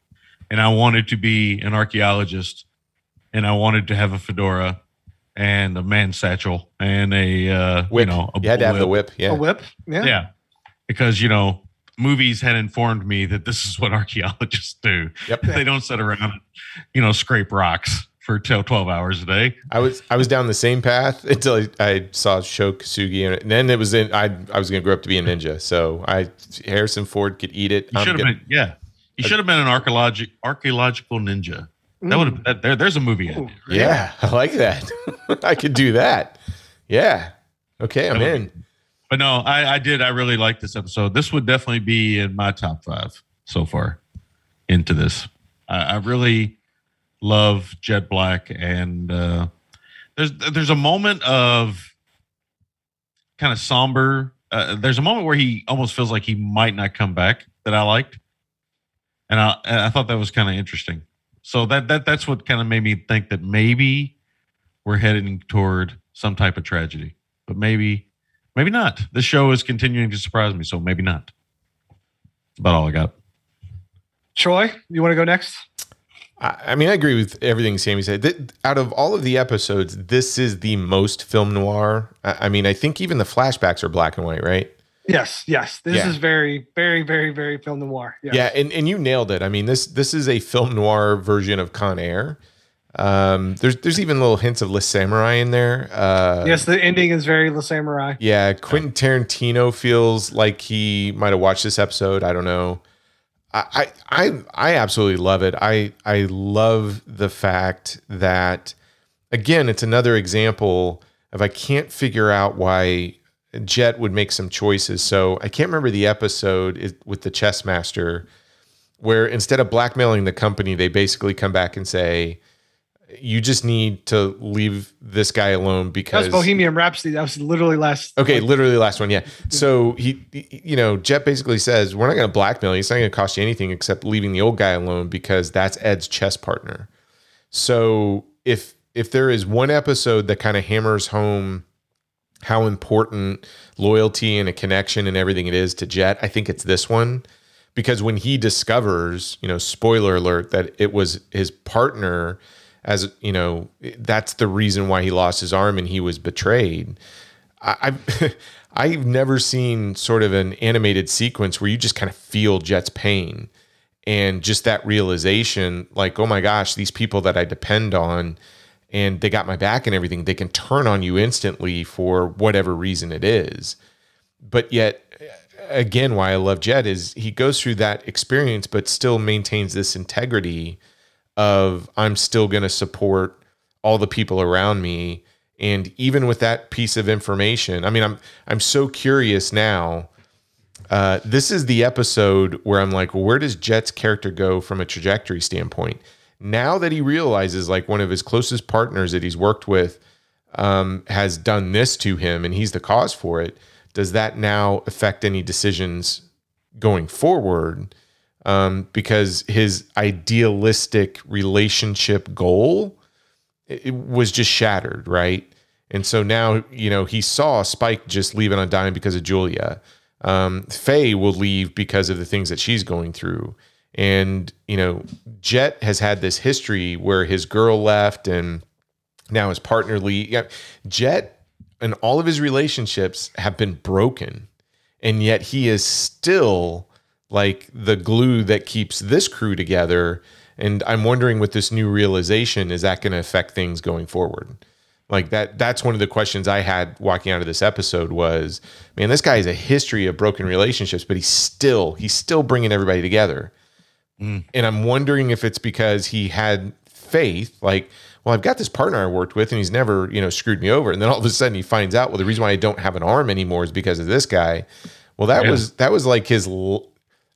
and I wanted to be an archaeologist and I wanted to have a fedora and a man satchel and a uh Whip. you know a you had to have the whip. Yeah, a whip. Yeah. Yeah. Because you know movies had informed me that this is what archaeologists do. Yep. They don't sit around you know scrape rocks for 12 hours a day. I was I was down the same path until I, I saw Sho Kosugi, and, and then it was in. I I was going to grow up to be a ninja. So I Harrison Ford could eat it. You should have been yeah. You should have been an archaeologic archaeological ninja. That would have that, mm. there. There's a movie. idea, right? Yeah, I like that. I could do that. Yeah. Okay, I'm That would in. But no, I, I did. I really like this episode. This would definitely be in my top five so far into this. I, I really love Jet Black, and uh, there's there's a moment of kind of somber. Uh, there's a moment where he almost feels like he might not come back that I liked, and I I thought that was kind of interesting. So that that that's what kind of made me think that maybe we're heading toward some type of tragedy, but maybe maybe not. This show is continuing to surprise me, so maybe not. That's about all I got. Troy, you want to go next? I, I mean, I agree with everything Sammy said. Th- out of all of the episodes, this is the most film noir. I, I mean, I think even the flashbacks are black and white, right? Yes, yes. This Yeah. is very, very, very, very film noir. Yes. Yeah, and, and you nailed it. I mean, this this is a film noir version of Con Air. Um, there's there's even little hints of Le Samurai in there. Uh, yes, the ending is very La Samurai. Yeah, Quentin Tarantino feels like he might have watched this episode. I don't know. I I I, I absolutely love it. I I love the fact that again, it's another example of I can't figure out why Jet would make some choices. So I can't remember the episode with the chess master where instead of blackmailing the company, they basically come back and say, "You just need to leave this guy alone That because was Bohemian Rhapsody. That was literally last. Okay, literally last one. Yeah. So he, he- you know, Jet basically says, "We're not going to blackmail you. It's not going to cost you anything except leaving the old guy alone because that's Ed's chess partner." So if if there is one episode that kind of hammers home how important loyalty and a connection and everything it is to Jet, I think it's this one because when he discovers, you know, spoiler alert, that it was his partner, as you know, that's the reason why he lost his arm and he was betrayed. I, I've I've never seen sort of an animated sequence where you just kind of feel Jet's pain and just that realization, like, oh my gosh, these people that I depend on and they got my back and everything, they can turn on you instantly for whatever reason it is. But yet, again, why I love Jet is he goes through that experience, but still maintains this integrity of I'm still going to support all the people around me. And even with that piece of information, I mean, I'm I'm so curious now. Uh, this is the episode where I'm like, where does Jet's character go from a trajectory standpoint? Now that he realizes, like, one of his closest partners that he's worked with um, has done this to him, and he's the cause for it. Does that now affect any decisions going forward? Um, because his idealistic relationship goal it was just shattered, right? And so now, you know, he saw Spike just leaving on dime because of Julia. Um, Faye will leave because of the things that she's going through. And, you know, Jet has had this history where his girl left and now his partner Lee. Yeah, Jet and all of his relationships have been broken. And yet he is still like the glue that keeps this crew together and I'm wondering with this new realization, is that going to affect things going forward? Like that, that's one of the questions I had walking out of this episode was, man, this guy has a history of broken relationships, but he's still, he's still bringing everybody together. Mm. And I'm wondering if it's because he had faith, like, well, I've got this partner I worked with and he's never, you know, screwed me over. And then all of a sudden he finds out, well, the reason why I don't have an arm anymore is because of this guy. Well, that yeah. was, that was like his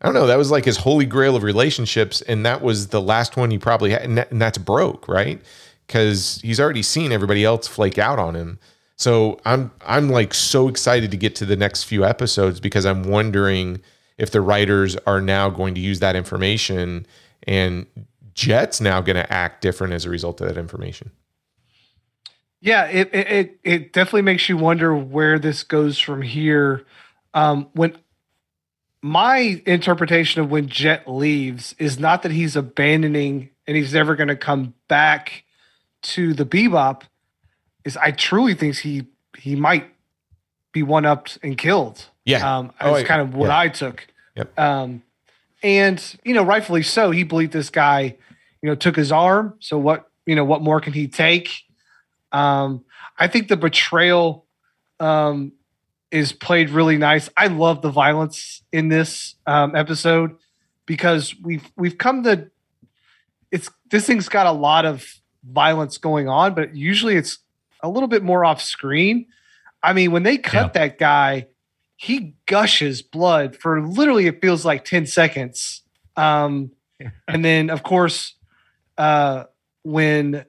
I don't know. That was like his holy grail of relationships, and that was the last one he probably had, and, that, and that's broke, right? Because he's already seen everybody else flake out on him. So I'm I'm like so excited to get to the next few episodes because I'm wondering if the writers are now going to use that information and Jet's now going to act different as a result of that information. Yeah, it it it definitely makes you wonder where this goes from here. Um, when my interpretation of when Jet leaves is not that he's abandoning and he's never going to come back to the Bebop. Is I truly think he he might be one upped and killed. Yeah, um, that's oh, kind of what yeah. I took. Yep. Um, and you know, rightfully so. He believed this guy, you know, took his arm. So what you know, what more can he take? Um, I think the betrayal um, is played really nice. I love the violence in this um, episode because we've we've come to it's this thing's got a lot of violence going on, but usually it's a little bit more off screen. I mean, when they cut yeah. that guy, he gushes blood for literally it feels like 10 seconds. Um, and then of course, uh, when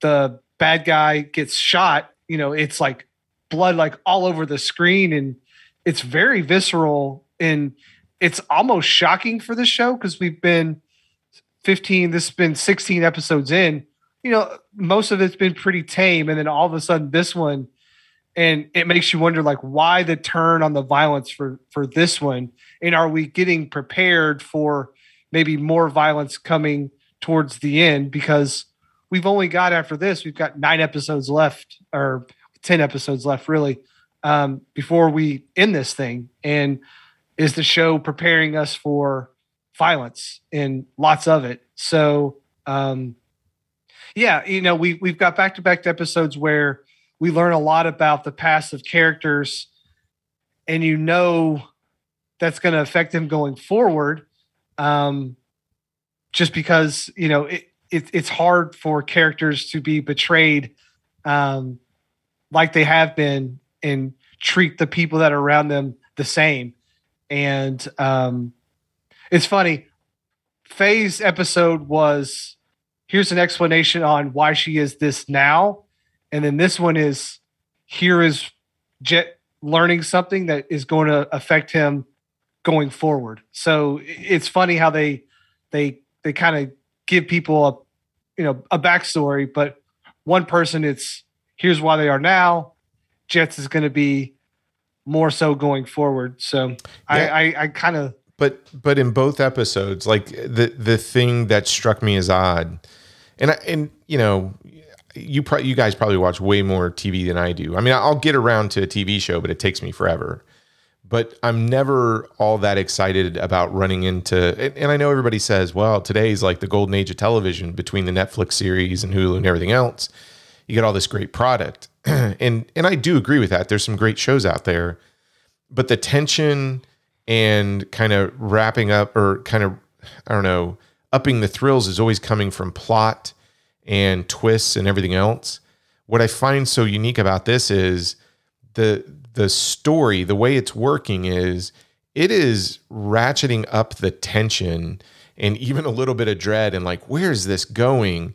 the bad guy gets shot, you know, it's like blood like all over the screen and it's very visceral and it's almost shocking for the show because we've been 15 this has been 16 episodes in. You know most of it's been pretty tame and then all of a sudden this one and it makes you wonder like why the turn on the violence for for this one? And are we getting prepared for maybe more violence coming towards the end? Because we've only got after this we've got nine episodes left or 10 episodes left really um, before we end this thing and is the show preparing us for violence and lots of it. So um, yeah you know we, we've got back-to-back episodes where we learn a lot about the past of characters and you know that's going to affect them going forward um, just because you know it, it, it's hard for characters to be betrayed um, like they have been and treat the people that are around them the same. And um, it's funny. Faye's episode was here's an explanation on why she is this now. And then this one is here is Jet learning something that is going to affect him going forward. So it's funny how they they they kind of give people a you know a backstory, but one person it's here's why they are now. Jets is going to be more so going forward. So yeah. I, I, I kind of. But but in both episodes, like the the thing that struck me as odd, and I, and you know, you pro- you guys probably watch way more TV than I do. I mean, I'll get around to a TV show, but it takes me forever. But I'm never all that excited about running into. And, and I know everybody says, "Well, today's like the golden age of television between the Netflix series and Hulu and everything else." You get all this great product. and and I do agree with that. There's some great shows out there, but the tension and kind of wrapping up or kind of I don't know, upping the thrills is always coming from plot and twists and everything else. What I find so unique about this is the the story, the way it's working is it is ratcheting up the tension and even a little bit of dread and like where is this going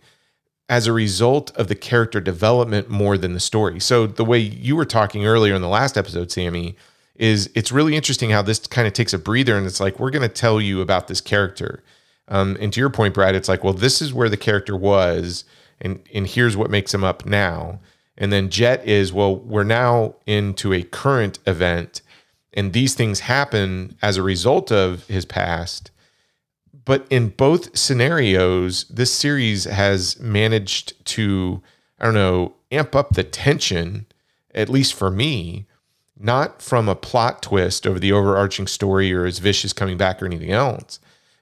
as a result of the character development more than the story. So the way you were talking earlier in the last episode, Sammy, is it's really interesting how this kind of takes a breather and it's like we're going to tell you about this character. Um, and to your point, Brad, it's like, well, this is where the character was, and and here's what makes him up now. And then Jet is, well, we're now into a current event, and these things happen as a result of his past. But in both scenarios, this series has managed to, I don't know, amp up the tension, at least for me, not from a plot twist over the overarching story or as Vicious coming back or anything else.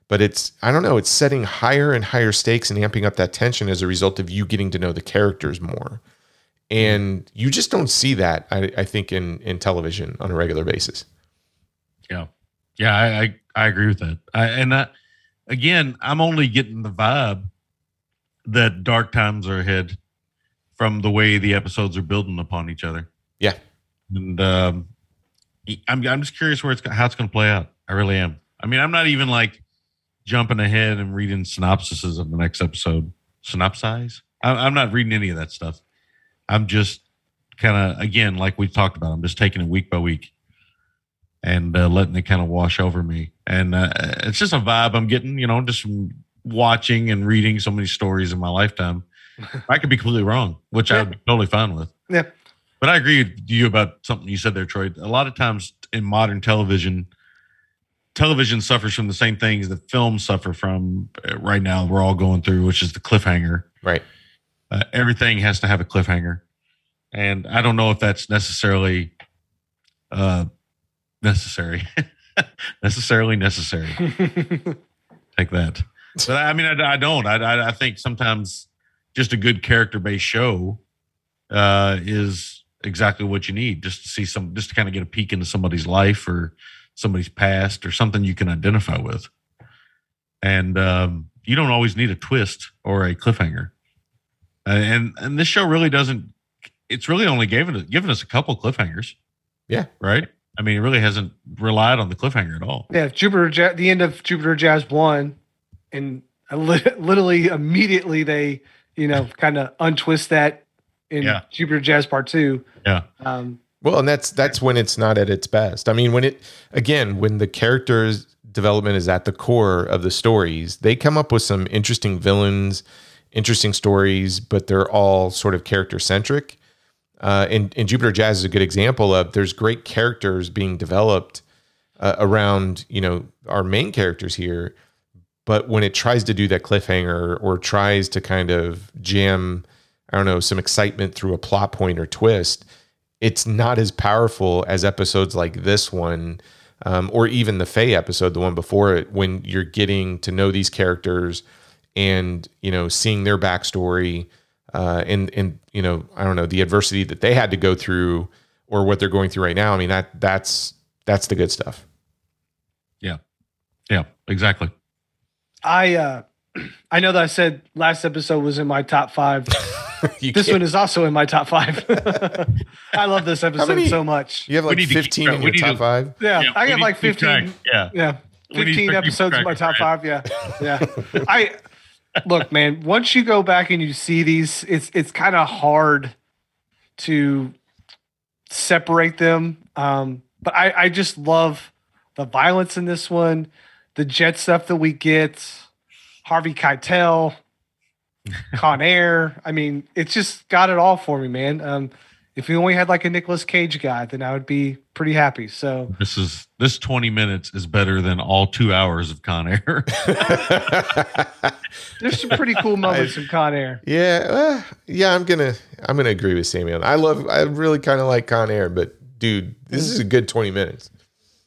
But it's, I don't know, it's setting higher and higher stakes and amping up that tension as a result of you getting to know the characters more. And you just don't see that, I, I think, in, in television on a regular basis. Yeah. Yeah, I, I, I agree with that. I, and that, again, I'm only getting the vibe that dark times are ahead from the way the episodes are building upon each other. Yeah. And um, I'm, I'm just curious where it's how it's going to play out. I really am. I mean, I'm not even like jumping ahead and reading synopsises of the next episode. Synopsize? I, I'm not reading any of that stuff. I'm just kind of, again, like we talked about, I'm just taking it week by week and uh, letting it kind of wash over me. And uh, it's just a vibe I'm getting, you know, just from watching and reading so many stories in my lifetime. I could be completely wrong, which Yeah. I'm totally fine with. Yeah. But I agree with you about something you said there, Troy. A lot of times in modern television, television suffers from the same things that films suffer from uh, right now. We're all going through, which is the cliffhanger. Right. Uh, everything has to have a cliffhanger, and I don't know if that's necessarily uh, necessary. necessarily necessary. Take that. But I mean, I, I don't. I, I, I think sometimes just a good character-based show uh, is exactly what you need. Just to see some, just to kind of get a peek into somebody's life or somebody's past or something you can identify with. And um, you don't always need a twist or a cliffhanger. And and this show really doesn't. It's really only given given us a couple cliffhangers. Yeah. Right. I mean, it really hasn't relied on the cliffhanger at all. yeah, Jupiter, the end of Jupiter Jazz one, and literally immediately they, you know, kind of untwist that in Yeah. Jupiter Jazz Part Two. Yeah. Um, Well, and that's that's when it's not at its best. I mean, when it again, when the characters development is at the core of the stories, they come up with some interesting villains, interesting stories, but they're all sort of character centric. Uh, and, and Jupiter Jazz is a good example of there's great characters being developed uh, around you know our main characters here, but when it tries to do that cliffhanger or tries to kind of jam, I don't know, some excitement through a plot point or twist, it's not as powerful as episodes like this one um, or even the Faye episode, the one before it, when you're getting to know these characters and you know seeing their backstory uh, and and you know I don't know the adversity that they had to go through or what they're going through right now. I mean that that's that's the good stuff. Yeah. Yeah, exactly. I uh, I know that I said last episode was in my top five. You this can't- one is also in my top five. I love this episode many- so much. you have like need to keep 15 in your top to- five. Yeah, Yeah, I we got like to keep track. 15. Yeah. Yeah. We need to 15 episodes in my top that. five. Yeah. Yeah. I look, man, once you go back and you see these, it's it's kind of hard to separate them. Um, but I, I just love the violence in this one, the jet stuff that we get, Harvey Keitel, Con Air. I mean, it's just got it all for me, man. Um, if we only had like a Nicolas Cage guy, then I would be pretty happy. So This is this 20 minutes is better than all two hours of Con Air. there's some pretty cool moments in Con Air. Yeah, uh, yeah, I'm gonna I'm gonna agree with Samuel. I love I really kind of like Con Air, but dude, this is a good 20 minutes.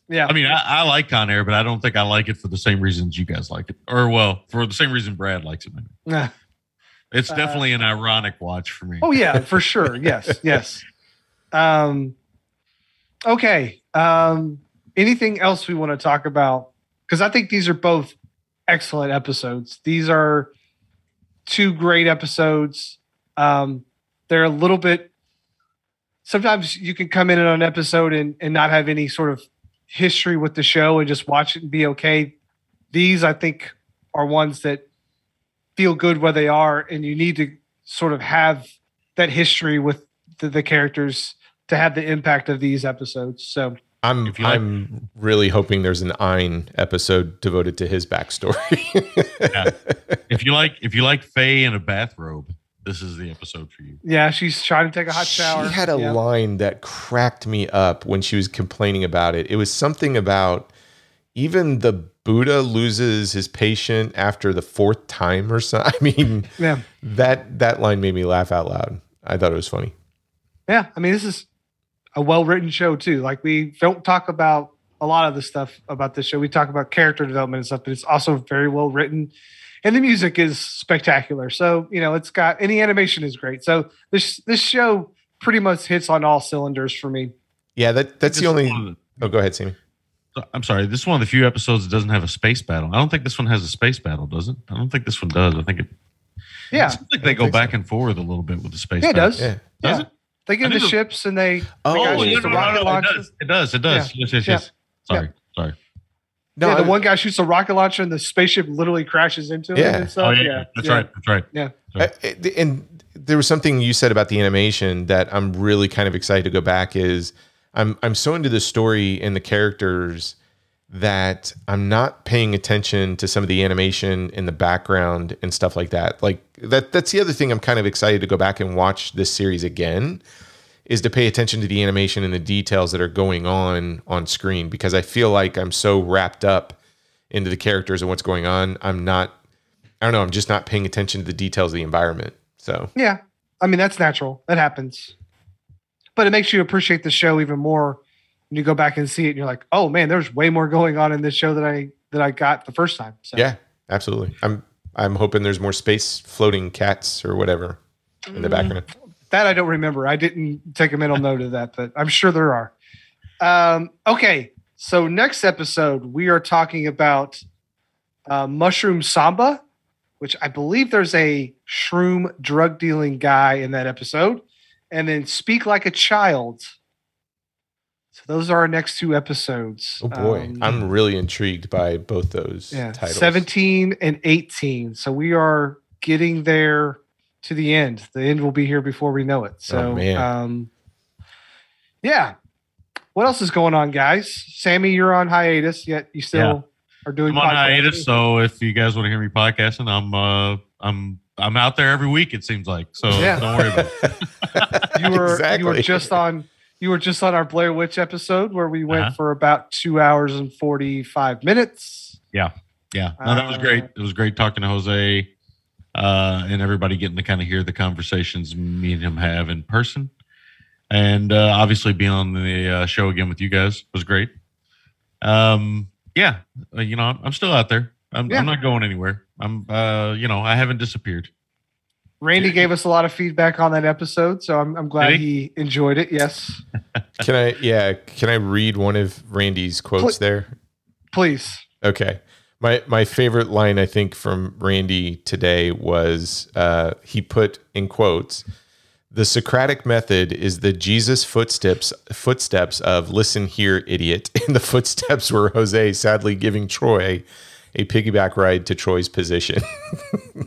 Yeah. I mean, I, I like Con Air, but I don't think I like it for the same reasons you guys like it. Or, well, for the same reason Brad likes it. Maybe. It's Uh, definitely an ironic watch for me. Oh yeah, for sure. Yes, yes. Um, okay. Um, anything else we want to talk about? Because I think these are both excellent episodes. These are two great episodes. Um, they're a little bit. Sometimes you can come in on an episode and, and not have any sort of history with the show and just watch it and be okay. These, I think, are ones that feel good where they are, and you need to sort of have that history with the, the characters to have the impact of these episodes. So I'm If you like- I'm really hoping there's an Ein episode devoted to his backstory. If you like, if you like Faye in a bathrobe, this is the episode for you. yeah, she's trying to take a hot shower. She had a Yeah. line that cracked me up when she was complaining about it. It was something about even the Buddha loses his patient after the fourth time or so. I mean, Yeah. that that line made me laugh out loud. I thought it was funny. Yeah, I mean, this is a well-written show too. Like we don't talk about a lot of the stuff about this show. We talk about character development and stuff, but it's also very well written, and the music is spectacular. So you know, it's got and the animation is great. So this this show pretty much hits on all cylinders for me. Yeah, that that's the only. Oh, go ahead, Sammy. The- I'm sorry. This is one of the few episodes that doesn't have a space battle. I don't think this one has a space battle, does it? I don't think this one does. I think it. Yeah, It seems like they go back and forth a little bit with the space. yeah, it battle. does. Yeah. Does Yeah. it? They I get in the ships and they. Oh, the guy yeah, the no, no, rocket no, it launcher. does. It does. It does. Yes, yes, Yeah. yes. Sorry, sorry. No, yeah, the I- one guy shoots a rocket launcher and the spaceship literally crashes into Yeah. him and stuff. Oh yeah, that's right. That's right. Yeah. I- I- and there was something you said about the animation that I'm really kind of excited to go back is I'm I'm so into the story and the characters that I'm not paying attention to some of the animation in the background and stuff like that. Like that that's the other thing I'm kind of excited to go back and watch this series again is to pay attention to the animation and the details that are going on on screen because I feel like I'm so wrapped up into the characters and what's going on. I'm not I don't know. I'm just not paying attention to the details of the environment. So Yeah. I mean, that's natural. That happens. But it makes you appreciate the show even more when you go back and see it and you're like, oh man, there's way more going on in this show than I that I got the first time. So yeah, absolutely. I'm I'm hoping there's more space floating cats or whatever in the background. that I don't remember. I didn't take a mental note of that, but I'm sure there are. Um, okay. So next episode, we are talking about uh, Mushroom Samba, which I believe there's a shroom drug dealing guy in that episode, and then Speak Like a Child. So those are our next two episodes. Oh boy, Um, I'm really intrigued by both those yeah, titles. 17 and 18. So we are getting there to the end. The end will be here before we know it. So, Oh, man. um, yeah. What else is going on, guys? Sammy, you're on hiatus, yet you still are doing I'm on hiatus, so if you guys want to hear me podcasting, I'm uh I'm I'm out there every week. It seems like so. Yeah. Don't worry about it. you were exactly. you were just on you were just on our Blair Witch episode where we went Uh-huh. for about two hours and 45 minutes. Yeah, no, that was great. It was great talking to Jose uh, and everybody getting to kind of hear the conversations me and him have in person, and uh, obviously being on the uh, show again with you guys was great. Um, yeah, uh, you know, I'm, I'm still out there. I'm, Yeah. I'm not going anywhere. I'm, uh, you know, I haven't disappeared. Randy gave us a lot of feedback on that episode, so I'm, I'm glad Did he enjoyed it. Yes. Can I? Yeah. Can I read one of Randy's quotes Pl- there? Please. Okay. My my favorite line I think from Randy today was uh, he put in quotes the Socratic method is the Jesus footsteps footsteps of listen here idiot and the footsteps were Jose sadly giving Troy a piggyback ride to Troy's position.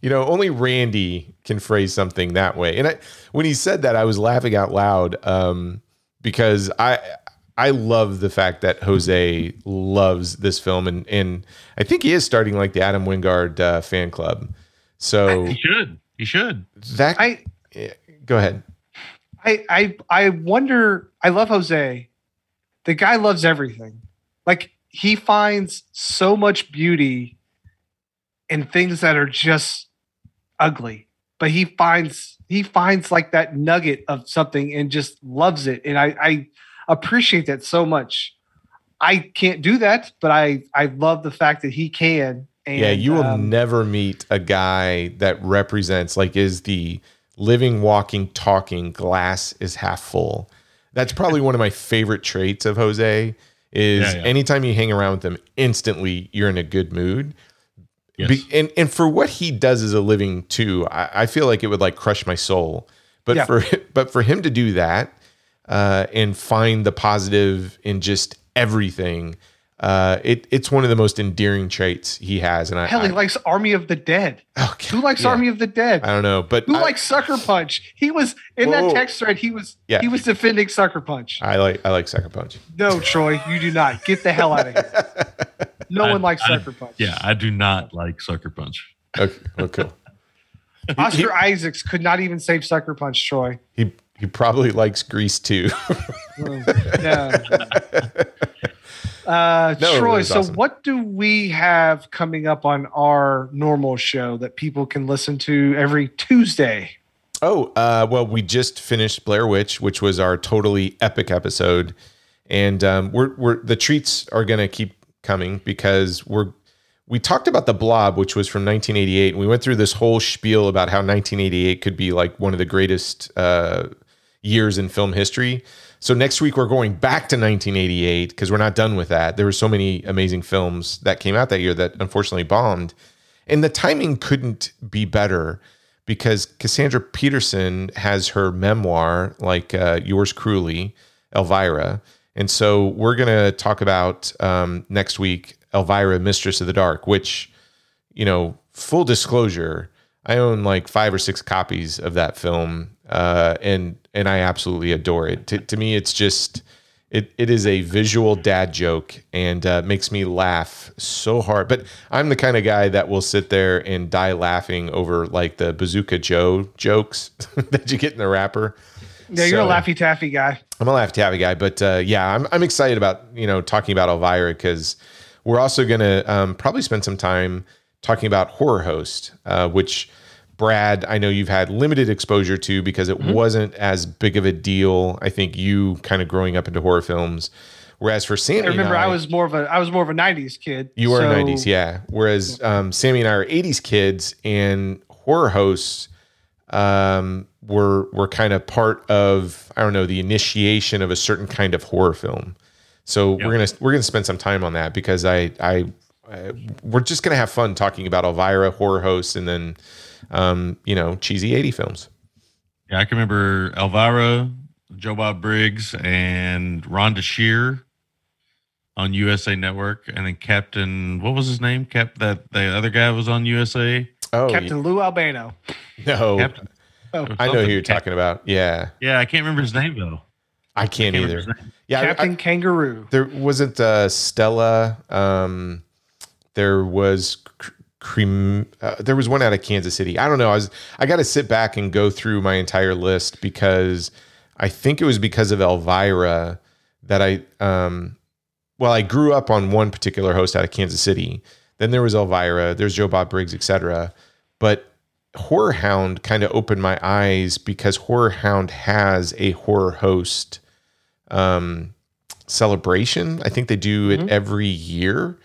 you know, only Randy can phrase something that way. And I, when he said that, I was laughing out loud um, because I I love the fact that Jose loves this film, and and I think he is starting like the Adam Wingard uh, fan club. So He should. He should. that I yeah, go ahead. I I I wonder. I love Jose. The guy loves everything. Like he finds so much beauty in things that are just ugly, but he finds he finds like that nugget of something and just loves it. And I I appreciate that so much. I can't do that, but I I love the fact that he can. And, yeah, you will um, never meet a guy that represents like is the living, walking, talking glass is half full. That's probably one of my favorite traits of Jose. Is Yeah, yeah. anytime you hang around with him, instantly you're in a good mood. Yes. Be, and and for what he does as a living too, I, I feel like it would like crush my soul. But Yeah. for but for him to do that uh, and find the positive in just everything, uh, it it's one of the most endearing traits he has. And I, Hell, he I, likes Army of the Dead. oh, God, Who likes yeah. Army of the Dead? I don't know, but Who I, likes Sucker Punch? He was in Whoa. that text thread. He was Yeah. he was defending Sucker Punch. I like I like Sucker Punch. No, Troy, you do not. Get the hell out of here. No I- one likes I- Sucker Punch. Yeah, I do not like Sucker Punch. Okay, well, cool. Oscar Isaacs could not even save Sucker Punch, Troy. He he probably likes Grease too. Yeah. Uh, No, Troy, so awesome. what do we have coming up on our normal show that people can listen to every Tuesday? Oh, uh, well, we just finished Blair Witch, which was our totally epic episode, and um, we're we're the treats are going to keep coming because we're we talked about the Blob, which was from 1988, and we went through this whole spiel about how 1988 could be like one of the greatest uh, years in film history. So next week we're going back to 1988 because we're not done with that. There were so many amazing films that came out that year that unfortunately bombed, and the timing couldn't be better because Cassandra Peterson has her memoir, like uh, yours cruelly, Elvira, and so we're gonna talk about um, next week Elvira, Mistress of the Dark, which you know, full disclosure, I own like five or six copies of that film, uh, and and I absolutely adore it. To, to me, it's just it it is a visual dad joke and uh, makes me laugh so hard. But I'm the kind of guy that will sit there and die laughing over like the Bazooka Joe jokes that you get in the wrapper. Yeah, you're a Laffy Taffy guy. I'm a laffy taffy guy, but uh, yeah, I'm I'm excited about you know talking about Elvira because we're also gonna um, probably spend some time talking about Horror Host, uh, which Brad, I know you've had limited exposure to because it wasn't as big of a deal. I think you kind of growing up into horror films, whereas for Sammy, I remember and I was more of a I was more of a '90s kid. you were so- 90s, yeah. Whereas um, Sammy and I are 80s kids, and horror hosts um, were were kind of part of I don't know the initiation of a certain kind of horror film. So we're gonna we're gonna spend some time on that because I I uh, we're just gonna have fun talking about Elvira, horror hosts, and then um, you know cheesy 80 films. Yeah, I can remember Elvira, Joe Bob Briggs, and Rhonda Shear on USA Network, and then Captain, what was his name? Cap that the other guy was on USA. Oh Captain Lou Albano. no, Captain. Oh, I know who you're Cap- talking about. Yeah, Yeah, I can't remember his name though. I can't, Can't either. Yeah, Captain I- Kangaroo. there wasn't uh, Stella. Um, there was cr- cream. Uh, there was one out of Kansas City. I don't know. I was. I got to sit back and go through my entire list because I think it was because of Elvira that I. Um, well, I grew up on one particular host out of Kansas City. Then there was Elvira. There's Joe Bob Briggs, etc. But Horror Hound kind of opened my eyes because Horror Hound has a horror host um, celebration. I think they do it every year,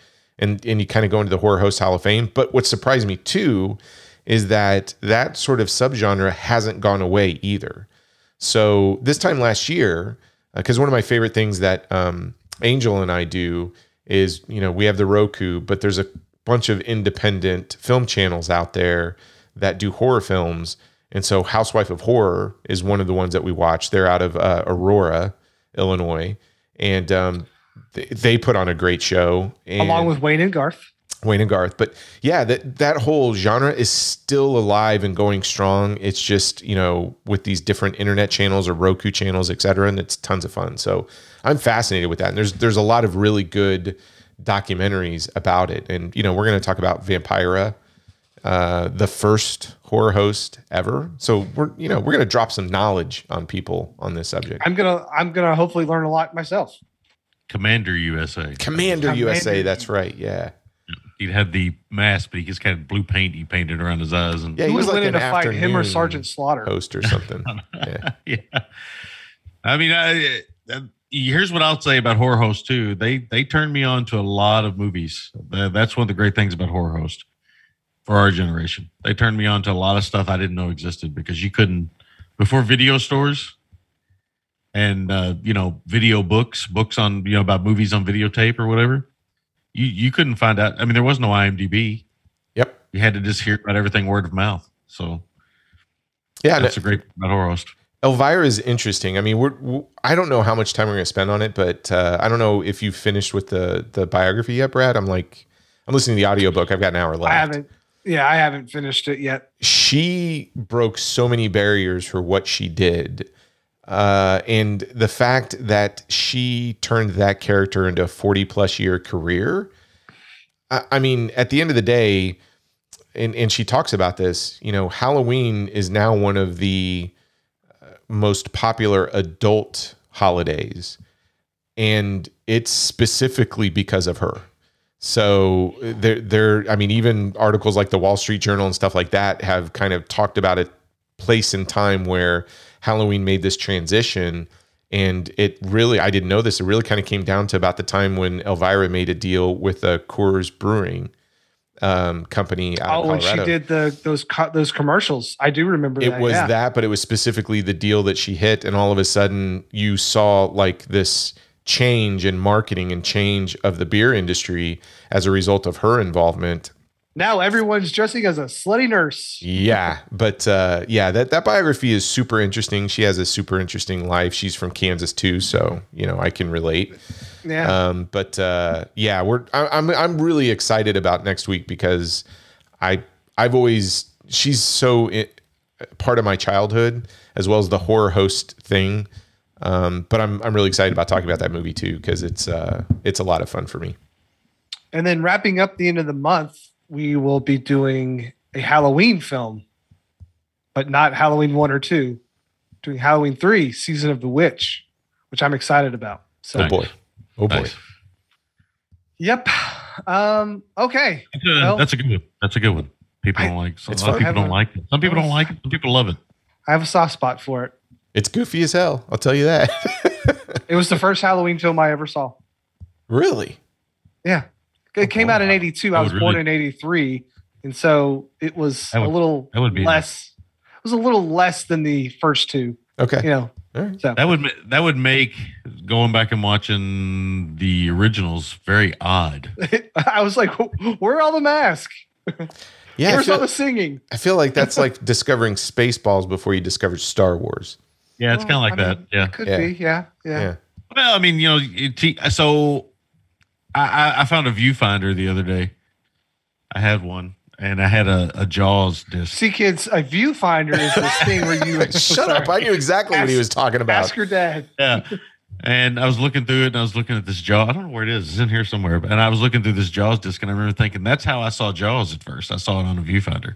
and and you kind of go into the horror host Hall of Fame. But what surprised me too is that that sort of subgenre hasn't gone away either. So this time last year, because one of my favorite things that um, Angel and I do is, you know, we have the Roku, but there's a bunch of independent film channels out there that do horror films. And so Housewife of Horror is one of the ones that we watch. They're out of uh, Aurora, Illinois, and um, they, they put on a great show. Along with Wayne and Garth. Wayne and Garth. But yeah, that that whole genre is still alive and going strong. It's just you know with these different internet channels or Roku channels, et cetera, and it's tons of fun. So I'm fascinated with that. And there's there's a lot of really good documentaries about it. And you know we're going to talk about Vampira, uh, the first horror host ever. So we're you know we're going to drop some knowledge on people on this subject. I'm gonna I'm gonna hopefully learn a lot myself. Commander USA. Commander, Commander USA. That's right. Yeah. He had the mask, but he just had blue paint he painted around his eyes, and Yeah. He was was like winning an to fight him or Sergeant Slaughter? host or something. yeah. yeah. I mean, I, uh, here's what I'll say about Horror Host too. They they turned me on to a lot of movies. That's one of the great things about Horror Host for our generation. They turned me on to a lot of stuff I didn't know existed because you couldn't before video stores and uh, you know video books, books on you know about movies on videotape or whatever. You you couldn't find out. I mean, there was no IMDb. Yep. you had to just hear about everything word of mouth. So Yeah, that's a great about horror host. Elvira is interesting. I mean, we're w- I don't know how much time we're going to spend on it, but uh, I don't know if you finished with the the biography yet, Brad. I'm like, I'm listening to the audiobook. I've got an hour left. I haven't. Yeah, I haven't finished it yet. She broke so many barriers for what she did. Uh, and the fact that she turned that character into a 40 plus year career. I, I mean, at the end of the day, and, and she talks about this, you know, Halloween is now one of the uh, most popular adult holidays. And it's specifically because of her. So there, there. I mean, even articles like the Wall Street Journal and stuff like that have kind of talked about a place in time where Halloween made this transition, and it really. I didn't know this. It really kind of came down to about the time when Elvira made a deal with a Coors Brewing um, company out Oh, when she did the those co- those commercials, I do remember. It that, was yeah. that, but it was specifically the deal that she hit, and all of a sudden you saw like this change in marketing and change of the beer industry as a result of her involvement. Now everyone's dressing as a slutty nurse. Yeah, but uh, yeah, that that biography is super interesting. She has a super interesting life. She's from Kansas too, so you know I can relate. Yeah. Um, but uh, yeah, we're I, I'm I'm really excited about next week because I I've always she's so i part of my childhood as well as the horror host thing. Um, but I'm I'm really excited about talking about that movie too because it's uh, it's a lot of fun for me. And then wrapping up the end of the month, we will be doing a Halloween film, but not Halloween one or two. Doing Halloween three, Season of the Witch, which I'm excited about. So, Oh boy, oh boy. Nice. yep. Um, okay. That's a, Well- that's a good one. That's a good one. People I- don't like. Some a lot of people don't a- like it. Some people don't like it. Some people love it. I have a soft spot for it. It's goofy as hell. I'll tell you that. It was the first Halloween film I ever saw. really? Yeah. It came out in 82. I was born really- in 83. And so it was would- a little that would be- less. It was a little less than the first two, Okay. you know. All right. So That would that would make going back and watching the originals very odd. I was like, where are all the masks? Yeah, I Where's all the singing? I feel like that's like discovering Spaceballs before you discovered Star Wars. Yeah, it's Well, kind of like I that. mean, Yeah. Could Yeah. be. Yeah. Yeah. Yeah. Well, I mean, you know, it, so I, I- I found a viewfinder the other day. I had one, and I had a, a Jaws disc. See, kids, a viewfinder is this thing where you Shut up! I knew exactly what he was talking about. Ask your dad. Yeah. And I was looking through it and I was looking at this Jaws. I don't know where it is. It's in here somewhere. And I was looking through this Jaws disc and I remember thinking that's how I saw Jaws at first. I saw it on a viewfinder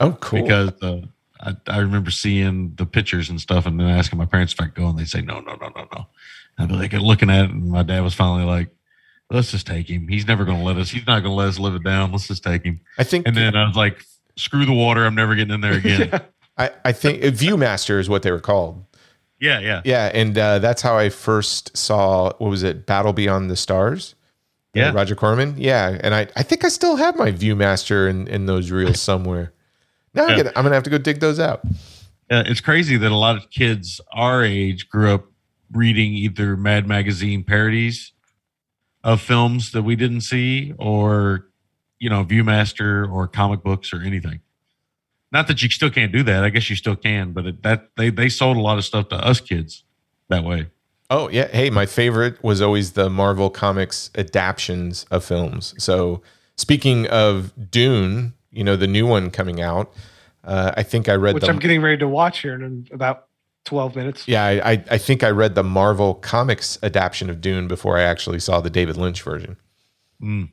Oh, cool. because uh, I, I remember seeing the pictures and stuff and then asking my parents if I could go and they'd say, no, no, no, no, no. And I'd be like looking at it and my dad was finally like, let's just take him. He's never going to let us, he's not going to let us live it down. Let's just take him. I think And then I was like, screw the water. I'm never getting in there again. yeah. I, I think Viewmaster is what they were called. Yeah. Yeah, yeah. and uh, that's how I first saw what was it, Battle Beyond the Stars. Uh, Yeah. Roger Corman. Yeah, and I, I think I still have my ViewMaster in, in those reels somewhere. Now I'm, Yeah. gonna, I'm gonna have to go dig those out. Uh, it's crazy that a lot of kids our age grew up reading either Mad Magazine parodies of films that we didn't see, or you know, ViewMaster or comic books or anything. Not that you still can't do that. I guess you still can, but it, that they they sold a lot of stuff to us kids that way. Oh yeah, hey, my favorite was always the Marvel Comics adaptions of films. So speaking of Dune, you know the new one coming out. Uh, I think I read Which the I'm getting ready to watch here in about 12 minutes. yeah, I, I I think I read the Marvel Comics adaptation of Dune before I actually saw the David Lynch version. Mm.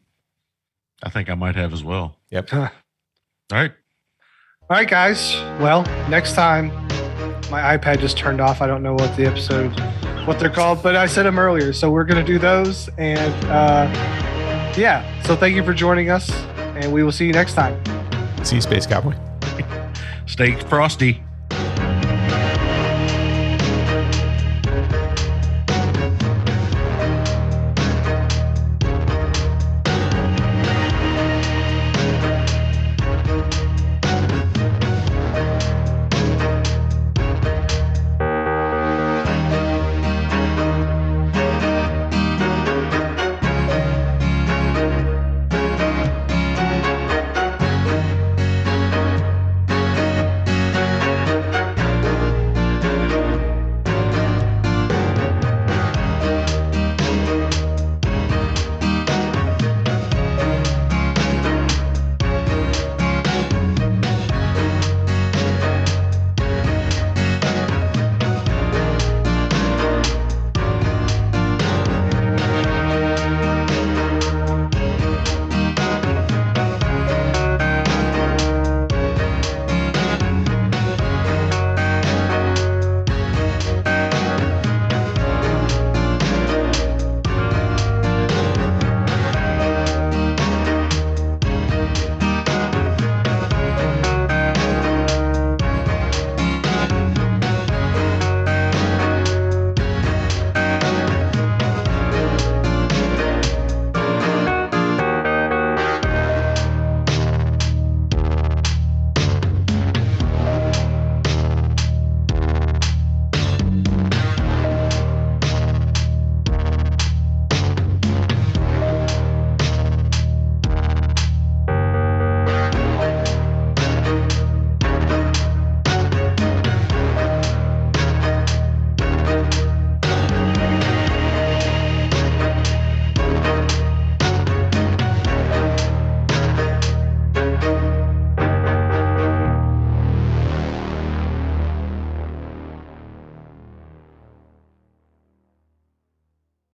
I think I might have as well. Yep. Huh. All right. All right, guys. Well, next time, my iPad just turned off. I don't know what the episode, what they're called, but I said them earlier. So we're going to do those. And uh, yeah, so thank you for joining us. And we will see you next time. See you, Space Cowboy. Stay frosty.